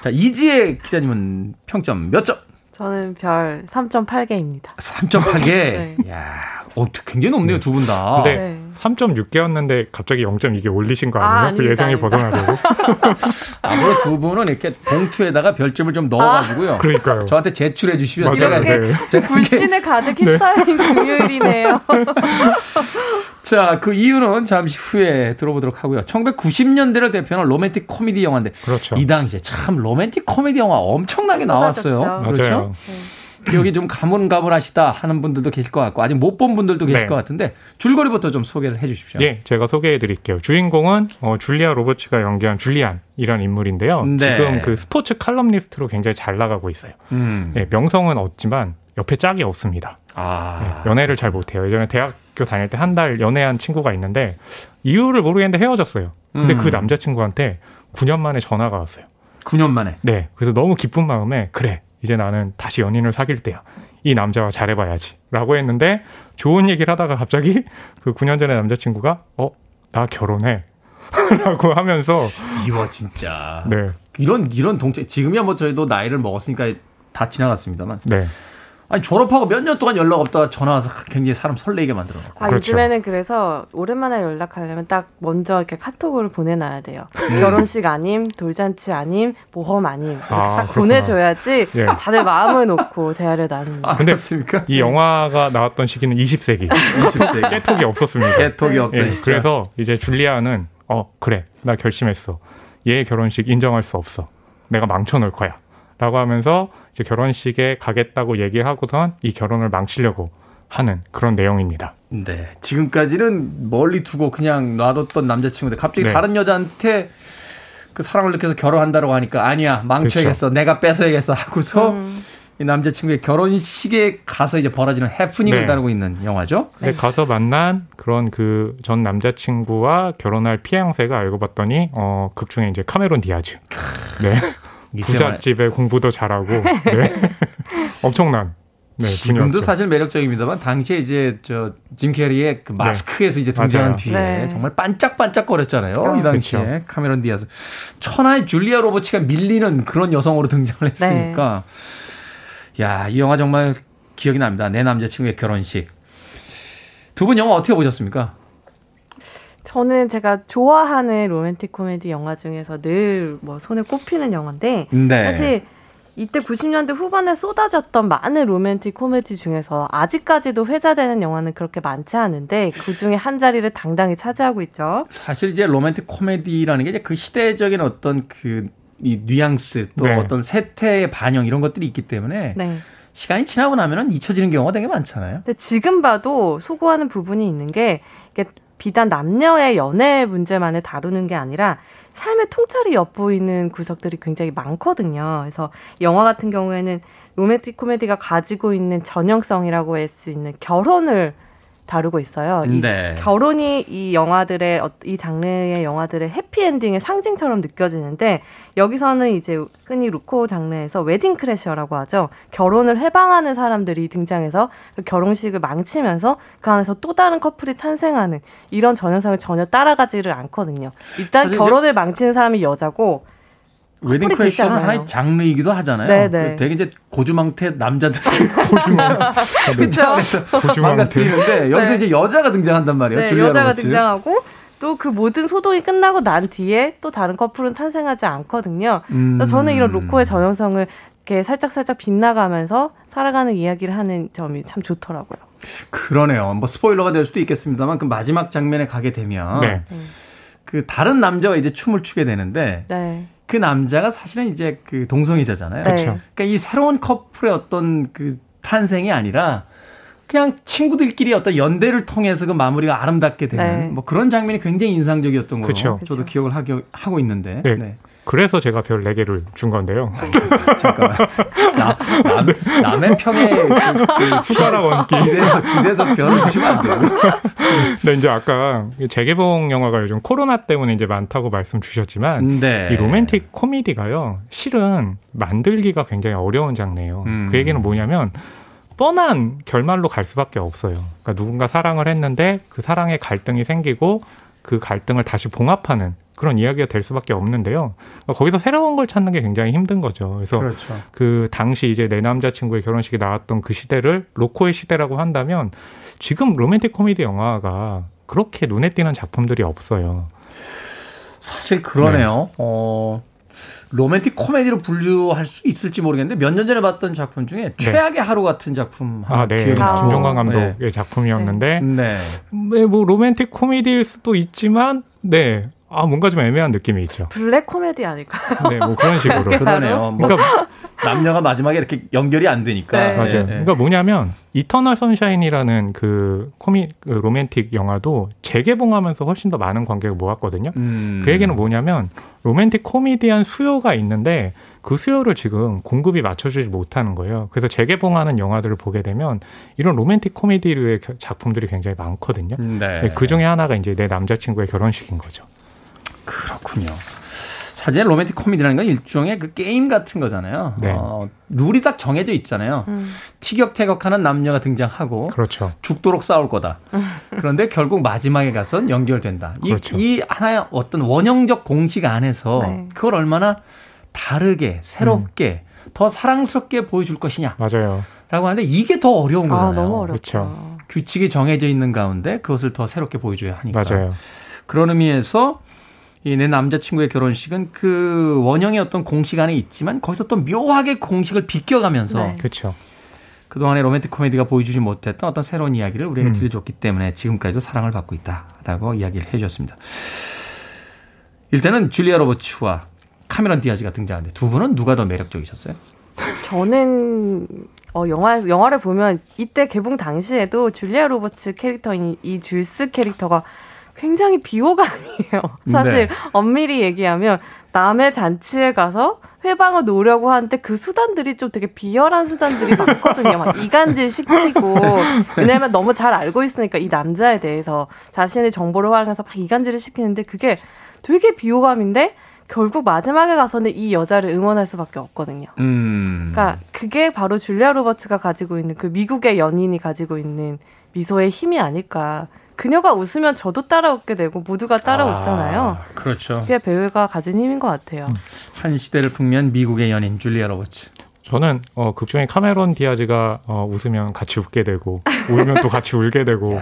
자, 이지혜 기자님은 평점 몇 점? 저는 별 3.8개입니다. 3.8개. 네. 야, 어, 굉장히 높네요, 두분 다. 근데 네. 3.6개였는데 갑자기 0.2개 올리신 거 아, 아니에요? 그 아닙니다, 예상이. 벗어나려고? 아무래도 두 분은 이렇게 봉투에다가 별점을 좀 넣어가지고요. 그러니까요. 저한테 제출해 주시면 맞아요. 제가, 네. 제가 불신에 가득 휩싸인 금요일이네요. 자, 그 이유는 잠시 후에 들어보도록 하고요. 1990년대를 대표하는 로맨틱 코미디 영화인데 그렇죠. 이 당시에 참 로맨틱 코미디 영화 엄청나게 나왔어요. 쏟아졌죠. 그렇죠? 기억이 좀 가물가물하시다 하는 분들도 계실 것 같고 아직 못 본 분들도 계실 네. 것 같은데 줄거리부터 좀 소개를 해 주십시오. 예, 제가 소개해 드릴게요. 주인공은 어, 줄리아 로버츠가 연기한 줄리안이라는 인물인데요. 네. 지금 그 스포츠 칼럼니스트로 굉장히 잘 나가고 있어요. 음. 예, 명성은 없지만 옆에 짝이 없습니다. 아. 예, 연애를 잘 못해요. 예전에 대학교 다닐 때 한 달 연애한 친구가 있는데 이유를 모르겠는데 헤어졌어요. 근데 음. 그 남자친구한테 9년 만에 전화가 왔어요. 9년 만에. 네, 그래서 너무 기쁜 마음에 그래 이제 나는 다시 연인을 사귈 때야. 이 남자와 잘해봐야지. 라고 했는데 좋은 얘기를 하다가 갑자기 그 9년 전에 남자친구가 어, 나 결혼해. 라고 하면서 이거 진짜. 네, 이런 이런 동체 지금이야 뭐 저희도 나이를 먹었으니까 다 지나갔습니다만. 네. 아니 졸업하고 몇 년 동안 연락 없다가 전화 와서 굉장히 사람 설레게 만들어 놓고. 아, 그렇죠. 요즘에는 그래서 오랜만에 연락하려면 딱 먼저 이렇게 카톡을 보내놔야 돼요. 결혼식 아님, 돌잔치 아님, 모험 아님. 아, 딱 그렇구나. 보내줘야지 예. 다들 마음을 놓고 대화를 나눕니다. 아, 근데 그렇습니까? 이 영화가 나왔던 시기는 20세기. 20세기. 깨톡이 없었습니다. 개톡이 없던 예. 그래서 이제 줄리아는 어 그래 나 결심했어 얘 결혼식 인정할 수 없어 내가 망쳐놓을 거야 라고 하면서 이제 결혼식에 가겠다고 얘기하고선 이 결혼을 망치려고 하는 그런 내용입니다 네. 지금까지는 멀리 두고 그냥 놔뒀던 남자친구인데 갑자기 네. 다른 여자한테 그 사랑을 느껴서 결혼한다고 하니까 아니야 망쳐야겠어 그렇죠. 내가 뺏어야겠어 하고서 음. 이 남자친구의 결혼식에 가서 이제 벌어지는 해프닝을 네. 다루고 있는 영화죠. 근데 가서 만난 그런 그 전 남자친구와 결혼할 피앙세가 알고 봤더니 어 극중에 이제 카메론 디아즈 네 부잣집에 공부도 잘하고 네 엄청난 네 지금도 분이었죠. 사실 매력적입니다만 당시에 이제 저 짐 캐리의 그 마스크에서 이제 등장한 맞아요. 뒤에 네. 정말 반짝반짝 거렸잖아요. 이 당시에 그쵸. 카메론 디아스 천하의 줄리아 로버츠가 밀리는 그런 여성으로 등장을 했으니까 야이 영화 정말 기억이 납니다. 내 남자친구의 결혼식 두 분 영화 어떻게 보셨습니까? 저는 제가 좋아하는 로맨틱 코미디 영화 중에서 늘 뭐 손에 꼽히는 영화인데 네. 사실 이때 90년대 후반에 쏟아졌던 많은 로맨틱 코미디 중에서 아직까지도 회자되는 영화는 그렇게 많지 않은데 그 중에 한 자리를 당당히 차지하고 있죠. 사실 이제 로맨틱 코미디라는 게 이제 그 시대적인 어떤 그 이 뉘앙스 또 네. 어떤 세태의 반영 이런 것들이 있기 때문에 네. 시간이 지나고 나면은 잊혀지는 경우가 되게 많잖아요. 근데 지금 봐도 소구하는 부분이 있는 게 이게 비단 남녀의 연애 문제만을 다루는 게 아니라 삶의 통찰이 엿보이는 구석들이 굉장히 많거든요. 그래서 영화 같은 경우에는 로맨틱 코미디가 가지고 있는 전형성이라고 할 수 있는 결혼을 다루고 있어요. 이 네. 결혼이 이 영화들의 어- 이 장르의 영화들의 해피엔딩의 상징처럼 느껴지는데 여기서는 이제 흔히 로코 장르에서 wedding crasher라고 하죠. 결혼을 훼방하는 사람들이 등장해서 그 결혼식을 망치면서 그 안에서 또 다른 커플이 탄생하는 이런 전형성을 전혀 따라가지를 않거든요. 일단 결혼을 망치는 사람이 여자고 웨딩 않아요. 하나의 장르이기도 하잖아요. 네, 네. 그 되게 이제 고주망태 남자들 그렇죠. 망가뜨리는데 여기서 네. 이제 여자가 등장한단 말이에요. 네, 줄리아 여자가 로버츠. 등장하고 또 그 모든 소동이 끝나고 난 뒤에 또 다른 커플은 탄생하지 않거든요. 음. 그래서 저는 이런 로코의 전형성을 이렇게 살짝 살짝 빗나가면서 살아가는 이야기를 하는 점이 참 좋더라고요. 그러네요. 뭐 스포일러가 될 수도 있겠습니다만 그 마지막 장면에 가게 되면 네. 그 다른 남자와 이제 춤을 추게 되는데 네. 그 남자가 사실은 이제 그 동성애자잖아요. 네. 그러니까 이 새로운 커플의 어떤 그 탄생이 아니라 그냥 친구들끼리 어떤 연대를 통해서 그 마무리가 아름답게 되는 네. 뭐 그런 장면이 굉장히 인상적이었던 그쵸. 저도 기억을 하기, 하고 있는데. 네. 네. 그래서 제가 별 4개를 준 건데요. 잠깐만. 나, 남, 남의 평에 그, 그 숟가락 얹기. 기대서, 기대서 별을 주시면 안 돼요. 근데 이제 아까 재개봉 영화가 요즘 코로나 때문에 이제 많다고 말씀 주셨지만 네. 이 로맨틱 코미디가요. 실은 만들기가 굉장히 어려운 장르예요. 음. 그 얘기는 뭐냐면 뻔한 결말로 갈 수밖에 없어요. 그러니까 누군가 사랑을 했는데 그 사랑에 갈등이 생기고 그 갈등을 다시 봉합하는 그런 이야기가 될 수밖에 없는데요. 그러니까 거기서 새로운 걸 찾는 게 굉장히 힘든 거죠. 그래서 그렇죠. 그 당시 이제 내 남자친구의 결혼식이 나왔던 그 시대를 로코의 시대라고 한다면 지금 로맨틱 코미디 영화가 그렇게 눈에 띄는 작품들이 없어요. 사실 그러네요. 어, 로맨틱 코미디로 분류할 수 있을지 모르겠는데 몇 년 전에 봤던 작품 중에 최악의 하루 같은 작품 아, 네. 기억이 나요. 김종관 감독의 네. 작품이었는데 네. 네, 뭐 로맨틱 코미디일 수도 있지만 네. 아, 뭔가 좀 애매한 느낌이 있죠. 블랙 코미디 아닐까? 네, 뭐 그런 식으로. 그러네요. 뭐 그러니까 남녀가 마지막에 이렇게 연결이 안 되니까. 네. 맞아요. 네. 그러니까 뭐냐면 Eternal Sunshine이라는 그 코미 그 로맨틱 영화도 재개봉하면서 훨씬 더 많은 관객을 모았거든요. 음. 그 얘기는 뭐냐면 로맨틱 코미디한 수요가 있는데 그 수요를 지금 공급이 맞춰주지 못하는 거예요. 그래서 재개봉하는 영화들을 보게 되면 이런 로맨틱 코미디류의 겨- 작품들이 굉장히 많거든요. 네. 그 중에 하나가 이제 내 남자친구의 결혼식인 거죠. 그렇군요. 사실 로맨틱 코미디라는 건 일종의 그 게임 같은 거잖아요. 네. 어, 룰이 딱 정해져 있잖아요. 음. 티격태격하는 남녀가 등장하고 그렇죠. 죽도록 싸울 거다. 그런데 결국 마지막에 가서 연결된다. 이, 그렇죠. 이 하나의 어떤 원형적 공식 안에서 네. 그걸 얼마나 다르게 새롭게 음. 더 사랑스럽게 보여줄 것이냐라고 맞아요. 하는데 이게 더 어려운 아, 거잖아요. 너무 어렵죠. 그렇죠. 규칙이 정해져 있는 가운데 그것을 더 새롭게 보여줘야 하니까. 맞아요. 그런 의미에서 이 내 남자친구의 결혼식은 그 원형의 어떤 공식 안에 있지만 거기서 또 묘하게 공식을 비껴가면서 네. 그렇죠. 그동안의 로맨틱 코미디가 보여주지 못했던 어떤 새로운 이야기를 우리에게 음. 들려줬기 때문에 지금까지도 사랑을 받고 있다라고 이야기를 해주셨습니다. 일단은 줄리아 로버츠와 카메론 디아즈가 등장하는데 두 분은 누가 더 매력적이셨어요? 저는 어, 영화 영화를 보면 이때 개봉 당시에도 줄리아 로버츠 캐릭터인 이 줄스 캐릭터가 굉장히 비호감이에요. 사실 네. 엄밀히 얘기하면 남의 잔치에 가서 회방을 놓으려고 하는데 그 수단들이 좀 되게 비열한 수단들이 많거든요. 막 이간질 시키고 왜냐하면 너무 잘 알고 있으니까 이 남자에 대해서 자신의 정보를 활용해서 막 이간질을 시키는데 그게 되게 비호감인데 결국 마지막에 가서는 이 여자를 응원할 수밖에 없거든요. 음. 그러니까 그게 바로 줄리아 로버츠가 가지고 있는 그 미국의 연인이 가지고 있는 미소의 힘이 아닐까. 그녀가 웃으면 저도 따라 웃게 되고 모두가 따라 웃잖아요. 아, 그렇죠. 그게 배우가 가진 힘인 것 같아요. 한 시대를 풍미한 미국의 연인 줄리아 로버츠. 저는 어, 극 중에 카메론 디아즈가 어, 웃으면 같이 웃게 되고 울면 또 같이 울게 되고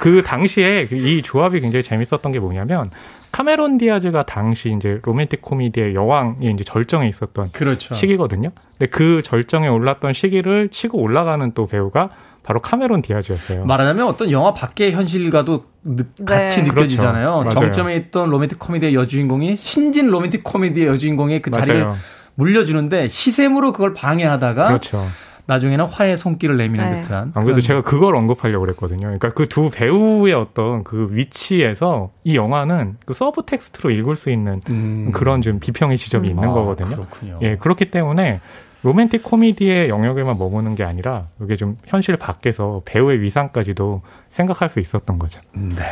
그 당시에 그이 조합이 굉장히 재밌었던 게 뭐냐면 카메론 디아즈가 당시 이제 로맨틱 코미디의 여왕이 이제 절정에 있었던 그렇죠. 시기거든요. 근데 그 절정에 올랐던 시기를 치고 올라가는 또 배우가 바로 카메론 디아즈였어요. 말하자면 어떤 영화 밖의 현실과도 느- 네. 같이 느껴지잖아요. 그렇죠. 정점에 있던 로맨틱 코미디의 여주인공이 신진 로맨틱 코미디의 여주인공의 그 자리를 맞아요. 물려주는데 시샘으로 그걸 방해하다가 그렇죠. 나중에는 화해 손길을 내미는 네. 듯한. 안 그래도 그런- 제가 그걸 언급하려고 그랬거든요. 그러니까 그 두 배우의 어떤 그 위치에서 이 영화는 그 subtext로 읽을 수 있는 음. 그런 좀 비평의 지점이 음. 있는 아, 거거든요. 그렇군요. 예, 그렇기 때문에 로맨틱 코미디의 영역에만 머무는 게 아니라 이게 좀 현실 밖에서 배우의 위상까지도 생각할 수 있었던 거죠. 네.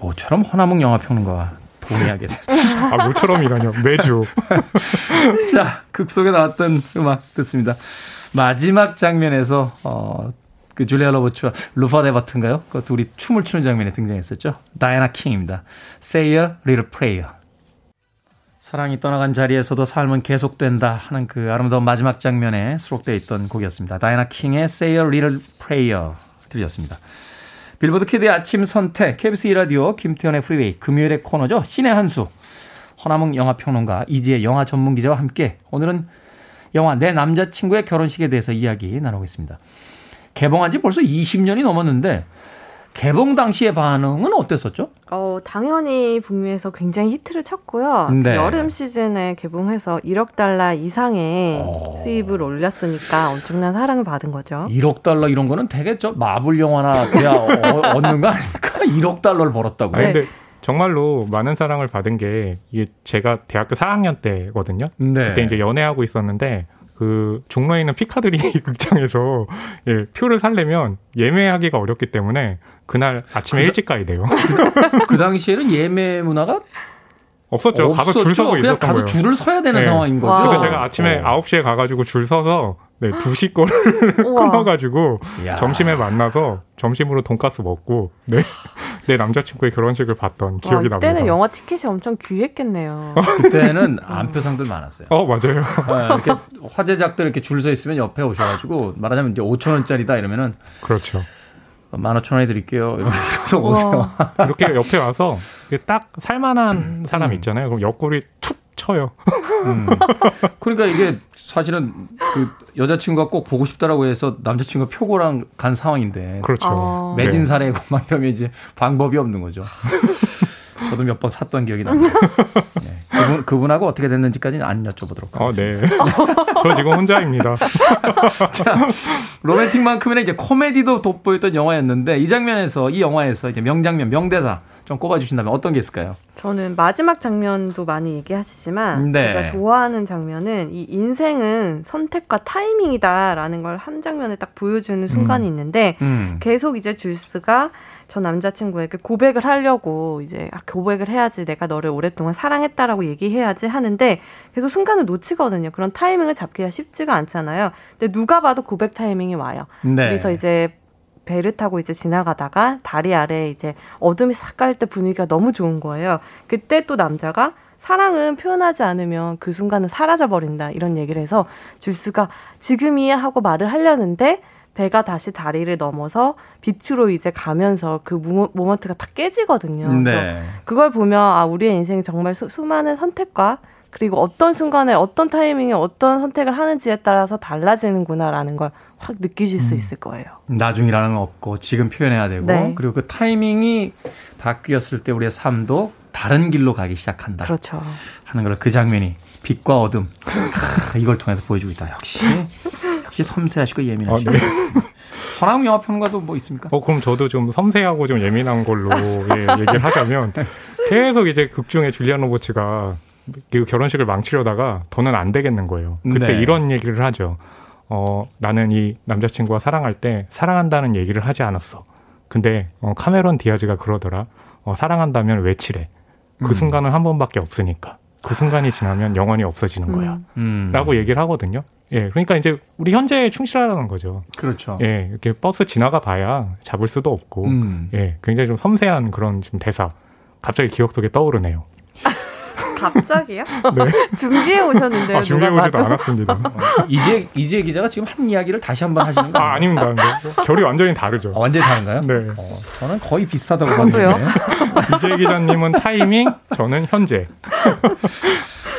모처럼 허나몽 영화 평론가와 동의하게 된. 아, 모처럼이라뇨. 매주. 자, 극 속에 나왔던 음악 듣습니다. 마지막 장면에서 어, 그 줄리아 로버츠와 루파 데바트인가요? 그 둘이 춤을 추는 장면에 등장했었죠. 다이애나 킹입니다. Say a little prayer. 사랑이 떠나간 자리에서도 삶은 계속된다 하는 그 아름다운 마지막 장면에 수록되어 있던 곡이었습니다. 다이애나 킹의 Say a little prayer 들렸습니다. 빌보드 키드의 아침 선택, KBS 2라디오, 김태훈의 프리웨이, 금요일의 코너죠. 신의 한수, 허남웅 영화평론가, 이지혜 영화 전문기자와 함께 오늘은 영화 내 남자친구의 결혼식에 대해서 이야기 나누고 습니다 개봉한 지 벌써 20년이 넘었는데 개봉 당시의 반응은 어땠었죠? 어, 당연히 북미에서 굉장히 히트를 쳤고요. 네. 여름 시즌에 개봉해서 1억 달러 이상의 어. 수입을 올렸으니까 엄청난 사랑을 받은 거죠. 1억 달러 이런 거는 되게 저 마블 영화나 돼야 어- 얻는 거 아닙니까? 1억 달러를 벌었다고. 아니, 근데 정말로 많은 사랑을 받은 게 이게 제가 대학교 4학년 때거든요. 네. 그때 이제 연애하고 있었는데 그 종로에 있는 피카드리 극장에서 예, 표를 살려면 예매하기가 어렵기 때문에 그날 아침에 그- 일찍 가야 돼요. 그 당시에는 예매 문화가 없었죠. 가서 줄 없었죠. 서고 있었던 가서 거예요. 줄을 서야 되는 네. 상황인 거죠. 와. 그래서 제가 아침에 어. 9시에 가가지고 줄 서서 네, 2시 거를. 끊어가지고 야. 점심에 만나서 점심으로 돈가스 먹고 네, 내 남자친구의 결혼식을 봤던 기억이 와, 납니다. 이때는 영화 티켓이 엄청 귀했겠네요. 그때는 안표상들 많았어요. 어 맞아요. 네, 이렇게 화제작들 이렇게 줄 서 있으면 옆에 오셔가지고 말하자면 이제 5천 원짜리다 이러면은 그렇죠. 만 오천 원에 드릴게요. 이러면서 오세요. 이렇게 옆에 와서 딱 음. 살만한 사람 있잖아요. 그럼 옆구리 툭 쳐요. 음. 그러니까 이게 사실은 그 여자친구가 꼭 보고 싶다라고 해서 남자친구가 표고랑 간 상황인데 그렇죠. 어. 네. 매진 사례고 막 이러면 이제 방법이 없는 거죠. 저도 몇 번 샀던 기억이 납니다. 네. 그분, 그분하고 어떻게 됐는지까지는 안 여쭤보도록 어, 하겠습니다. 네. 저 지금 혼자입니다. 자, 로맨틱만큼이나 이제 코미디도 돋보였던 영화였는데 이 장면에서 이 영화에서 이제 명장면, 명대사 좀 꼽아주신다면 어떤 게 있을까요? 저는 마지막 장면도 많이 얘기하시지만 네. 제가 좋아하는 장면은 이 인생은 선택과 타이밍이다라는 걸 한 장면에 딱 보여주는 순간이 있는데 음. 계속 이제 줄스가 저 남자친구에게 고백을 하려고 이제 아, 고백을 해야지 내가 너를 오랫동안 사랑했다라고 얘기해야지 하는데 계속 순간을 놓치거든요. 그런 타이밍을 잡기가 쉽지가 않잖아요. 근데 누가 봐도 고백 타이밍이 와요. 네. 그래서 이제 배를 타고 이제 지나가다가 다리 아래 이제 어둠이 싹깔때 분위기가 너무 좋은 거예요. 그때 또 남자가 사랑은 표현하지 않으면 그 순간은 사라져 버린다 이런 얘기를 해서 줄스가 지금이야 하고 말을 하려는데 배가 다시 다리를 넘어서 빛으로 이제 가면서 그 모모, 모먼트가 다 깨지거든요. 네. 그걸 보면 아 우리의 인생이 정말 수, 수많은 선택과 그리고 어떤 순간에 어떤 타이밍에 어떤 선택을 하는지에 따라서 달라지는구나라는 걸 확 느끼실 수 있을 거예요. 나중이라는 건 없고 지금 표현해야 되고 네. 그리고 그 타이밍이 바뀌었을 때 우리의 삶도 다른 길로 가기 시작한다 그렇죠. 하는 걸 그 장면이 빛과 어둠 크, 이걸 통해서 보여주고 있다 역시 역시 섬세하시고 어, 예민하시고 네. 허나웅 영화평론가도 뭐 있습니까? 어, 그럼 저도 좀 섬세하고 좀 예민한 걸로 예, 얘기를 하자면 계속 이제 극 중에 줄리안 로버츠가 그 결혼식을 망치려다가 더는 안 되겠는 거예요. 그때 네. 이런 얘기를 하죠. 어, 나는 이 남자친구와 사랑할 때 사랑한다는 얘기를 하지 않았어. 근데 어, 카메론 디아즈가 그러더라. 어, 사랑한다면 외치래. 그 음. 순간은 한 번밖에 없으니까. 그 순간이 지나면 영원히 없어지는 거야. 음. 음. 라고 얘기를 하거든요. 예, 그러니까 이제 우리 현재에 충실하라는 거죠. 그렇죠. 예, 이렇게 버스 지나가 봐야 잡을 수도 없고, 음. 예, 굉장히 좀 섬세한 그런 지금 대사. 갑자기 기억 속에 떠오르네요. 갑자기요? 준비해 오셨는데요. 아, 준비해 봐도. 않았습니다. 이제 이재 기자가 지금 한 이야기를 다시 한 번 하시는 거 아, 아닙니다. 네. 결이 완전히 다르죠. 어, 완전히 다른가요? 네. 어, 저는 거의 비슷하다고. 봤는데. 이재 기자님은 타이밍, 저는 현재.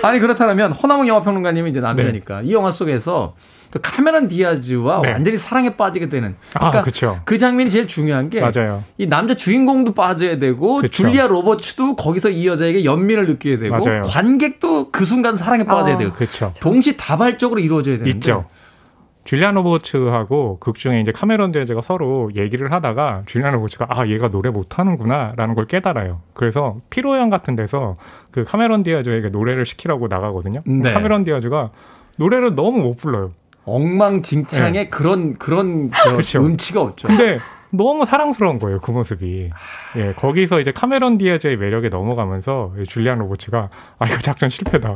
아니 그렇다면 허나몽 영화평론가님이 이제 남자니까 이 영화 속에서 그 카메론 디아즈와 네. 완전히 사랑에 빠지게 되는. 아, 그러니까 그쵸. 그 장면이 제일 중요한 게. 이 남자 주인공도 빠져야 되고 그쵸. 줄리아 로버츠도 거기서 이 여자에게 연민을 느끼게 되고 맞아요. 관객도 그 순간 사랑에 빠져야 어. 되고 그렇죠. 동시 다발적으로 이루어져야 되는데 있죠. 줄리안 로버츠하고 극 중에 이제 카메론 디아즈가 서로 얘기를 하다가 줄리안 로버츠가 아 얘가 노래 못하는구나라는 걸 깨달아요. 그래서 피로연 같은 데서 그 카메론 디아즈에게 노래를 시키라고 나가거든요. 네. 카메론 디아즈가 노래를 너무 못 불러요. 엉망진창의 네. 그런 그런. 음치가 없죠. 근데 너무 사랑스러운 거예요 그 모습이. 예, 거기서 이제 카메론 디아즈의 매력에 넘어가면서 줄리안 로버츠가 아 이거 작전 실패다.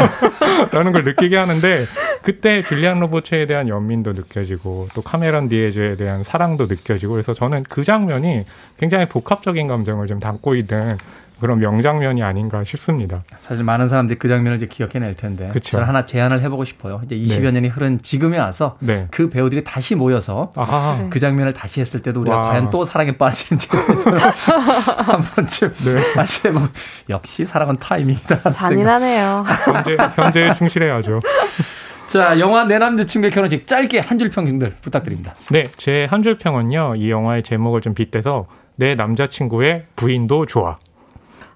라는 걸 느끼게 하는데 그때 줄리안 로버츠에 대한 연민도 느껴지고 또 카메론 디아즈에 대한 사랑도 느껴지고 그래서 저는 그 장면이 굉장히 복합적인 감정을 좀 담고 있는 그런 명장면이 아닌가 싶습니다. 사실 많은 사람들이 그 장면을 이제 기억해낼 텐데 그쵸. 저는 하나 제안을 해보고 싶어요. 이제 20여 네. 년이 흐른 지금에 와서 네. 그 배우들이 다시 모여서 아, 그 장면을 다시 했을 때도 우리가 와. 과연 또 사랑에 빠지는지에 대해서 한 번쯤 네. 다시 해보고 역시 사랑은 타이밍이다. 잔인하네요. 현재 현재에 충실해야죠. 자 영화 내 남자친구의 결혼식 짧게 한 줄 평들 부탁드립니다. 네, 제 한 줄 평은요. 이 영화의 제목을 좀 빗대서 내 남자친구의 부인도 좋아.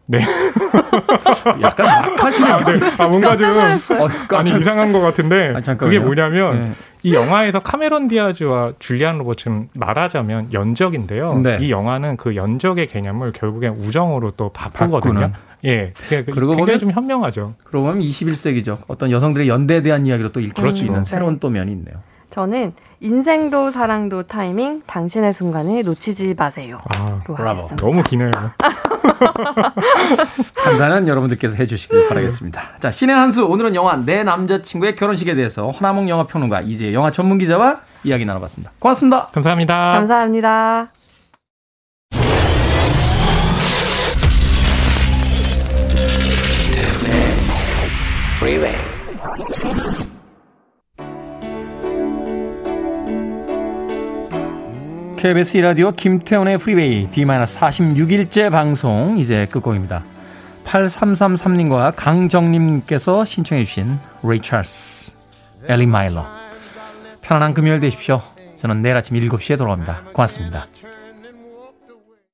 네. 약간 막하시네요. 아 뭔가 좀 어, 아니 이상한 것 같은데 아, 잠깐만요. 그게 뭐냐면 네. 이 영화에서 카메론 디아즈와 줄리안 로버츠는 말하자면 연적인데요. 네. 이 영화는 그 연적의 개념을 결국엔 우정으로 또 바꾸거든요. 바꾸는. 예, 그게 그러고 굉장히 좀 현명하죠. 그러고 보면 21세기죠. 어떤 여성들의 연대에 대한 이야기로 또 읽힐 수 그렇죠. 있는 네. 새로운 또 면이 있네요. 저는 인생도 사랑도 타이밍, 당신의 순간을 놓치지 마세요. 아, 로 브라보. 너무 기네요. 판단은 여러분들께서 해주시길 바라겠습니다. 자, 신의 한수 오늘은 영화 내 남자친구의 결혼식에 대해서 허나몽 영화평론가 이제 영화 전문 기자와 이야기 나눠봤습니다. 고맙습니다. 감사합니다. 감사합니다. KBS 라디오 김태훈의 프리웨이 D-46일째 방송 이제 끝곡입니다. 8333님과 강정님께서 신청해 주신 레이 찰스, Ellie My Love. 편안한 금요일 되십시오. 저는 내일 아침 7시에 돌아옵니다. 고맙습니다.